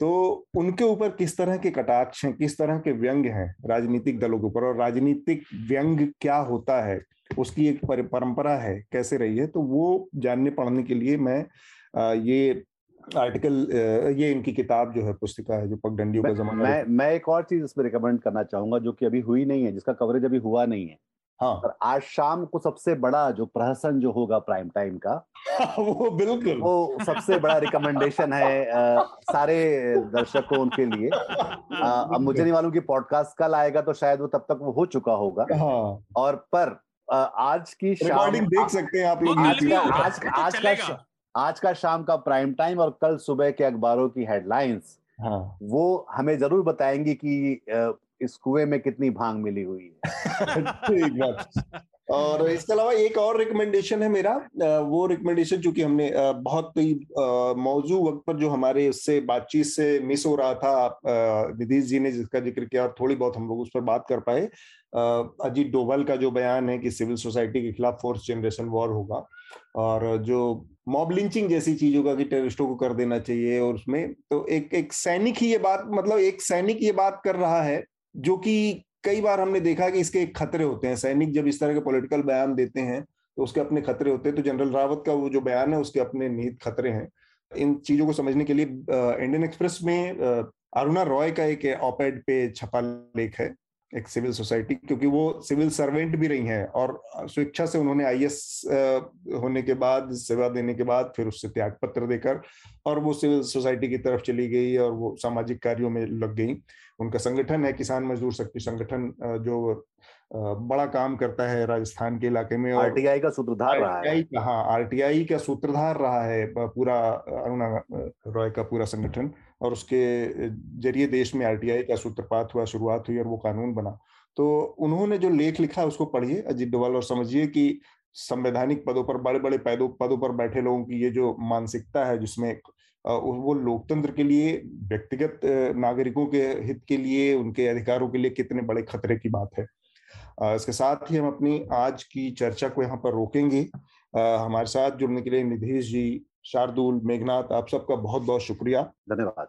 तो उनके ऊपर किस तरह के कटाक्ष हैं किस तरह के व्यंग हैं राजनीतिक दलों के ऊपर और राजनीतिक व्यंग क्या होता है उसकी एक परंपरा है कैसे रही है? तो वो जानने पढ़ने के लिए मैं ये आर्टिकल ये इनकी किताब जो है पुस्तिका है जो पगडंडियों का जमाना मैं मैं एक और चीज़ इसमें रिकमेंड करना चाहूँगा जो कि अभी हुई नहीं है जिसका कवरेज अभी हुआ नहीं है। हाँ। और आज शाम को सबसे बड़ा जो प्रहसन जो होगा प्राइम टाइम का वो बिल्कुल। वो सबसे बड़ा रिकमेंडेशन है आ, सारे दर्शकों उनके लिए। आ, अब मुझे नहीं मालूम कि पॉडकास्ट कल आएगा तो शायद वो तब तक वो हो चुका होगा। हाँ। और पर आ, आज की शाम देख सकते हैं आप लोग आज का आज, आज का आज का शाम का प्राइम टाइम और कल सुबह के अखबारों की हेडलाइंस हाँ। वो हमें ज़रूर बताएँगी कि इस कुएँ में कितनी भाँग मिली हुई है? ठीक बात। और इसके अलावा एक और रिकमेंडेशन है मेरा वो रिकमेंडेशन चूँकि हमने बहुत ही मौजू वक्त पर जो हमारे उससे बातचीत से मिस हो रहा था निधीश जी ने जिसका ज़िक्र किया और थोड़ी बहुत हम लोग उस पर बात कर पाए अजीत डोभाल का जो बयान है कि सिविल सोसाइटी के खिलाफ फोर्थ जनरेशन वॉर होगा और जो मॉब लिंचिंग जैसी चीज़ों का कि टेररिस्टों को कर देना चाहिए और उसमें तो एक एक सैनिक ही ये बात मतलब एक सैनिक ये बात कर रहा है जो कि कई बार हमने देखा कि इसके एक खतरे होते हैं। सैनिक जब इस तरह के पॉलिटिकल बयान देते हैं तो उसके अपने खतरे होते हैं। तो जनरल रावत का वो जो बयान है, उसके अपने निहित खतरे हैं। इन चीज़ों को समझने के लिए इंडियन एक्सप्रेस में अरुणा रॉय का एक ऑपेड पे छपा लेख है, एक सिविल सोसाइटी क्योंकि वो सिविल सर्वेंट भी रही हैं और स्वेच्छा से उन्होंने आईएएस होने के बाद, सेवा देने के बाद फिर उससे त्याग पत्र देकर और वो सिविल सोसाइटी की तरफ़ चली गई और वो सामाजिक कार्यों में लग गई। उनका संगठन है किसान मजदूर शक्ति संगठन जो बड़ा काम करता है राजस्थान के इलाके में आरटीआई का सूत्रधार रहा है। हाँ आरटीआई का सूत्रधार रहा है पूरा अरुणा रॉय का पूरा संगठन और उसके ज़रिए देश में आरटीआई का सूत्रपात हुआ शुरुआत हुई और वो कानून बना। तो उन्होंने जो लेख लिखा उसको पढ़िए अजीत डोवाल और समझिए कि संवैधानिक पदों पर बड़े बड़े पदों पदों पर बैठे लोगों की ये जो मानसिकता है जिसमें वो लोकतंत्र के लिए व्यक्तिगत नागरिकों के हित के लिए उनके अधिकारों के लिए कितने बड़े खतरे की बात है। इसके साथ ही हम अपनी आज की चर्चा को यहाँ पर रोकेंगे। हमारे साथ जुड़ने के लिए निधेश जी शार्दुल मेघनाथ आप सबका बहुत बहुत शुक्रिया। धन्यवाद।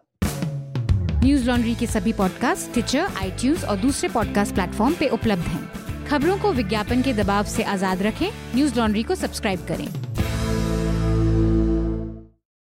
न्यूज़ लॉन्ड्री के सभी पॉडकास्ट ट्विटर आई और दूसरे पॉडकास्ट प्लेटफॉर्म पे उपलब्ध हैं। खबरों को विज्ञापन के दबाव से आज़ाद रखें। न्यूज़ लॉन्ड्री को सब्सक्राइब करें।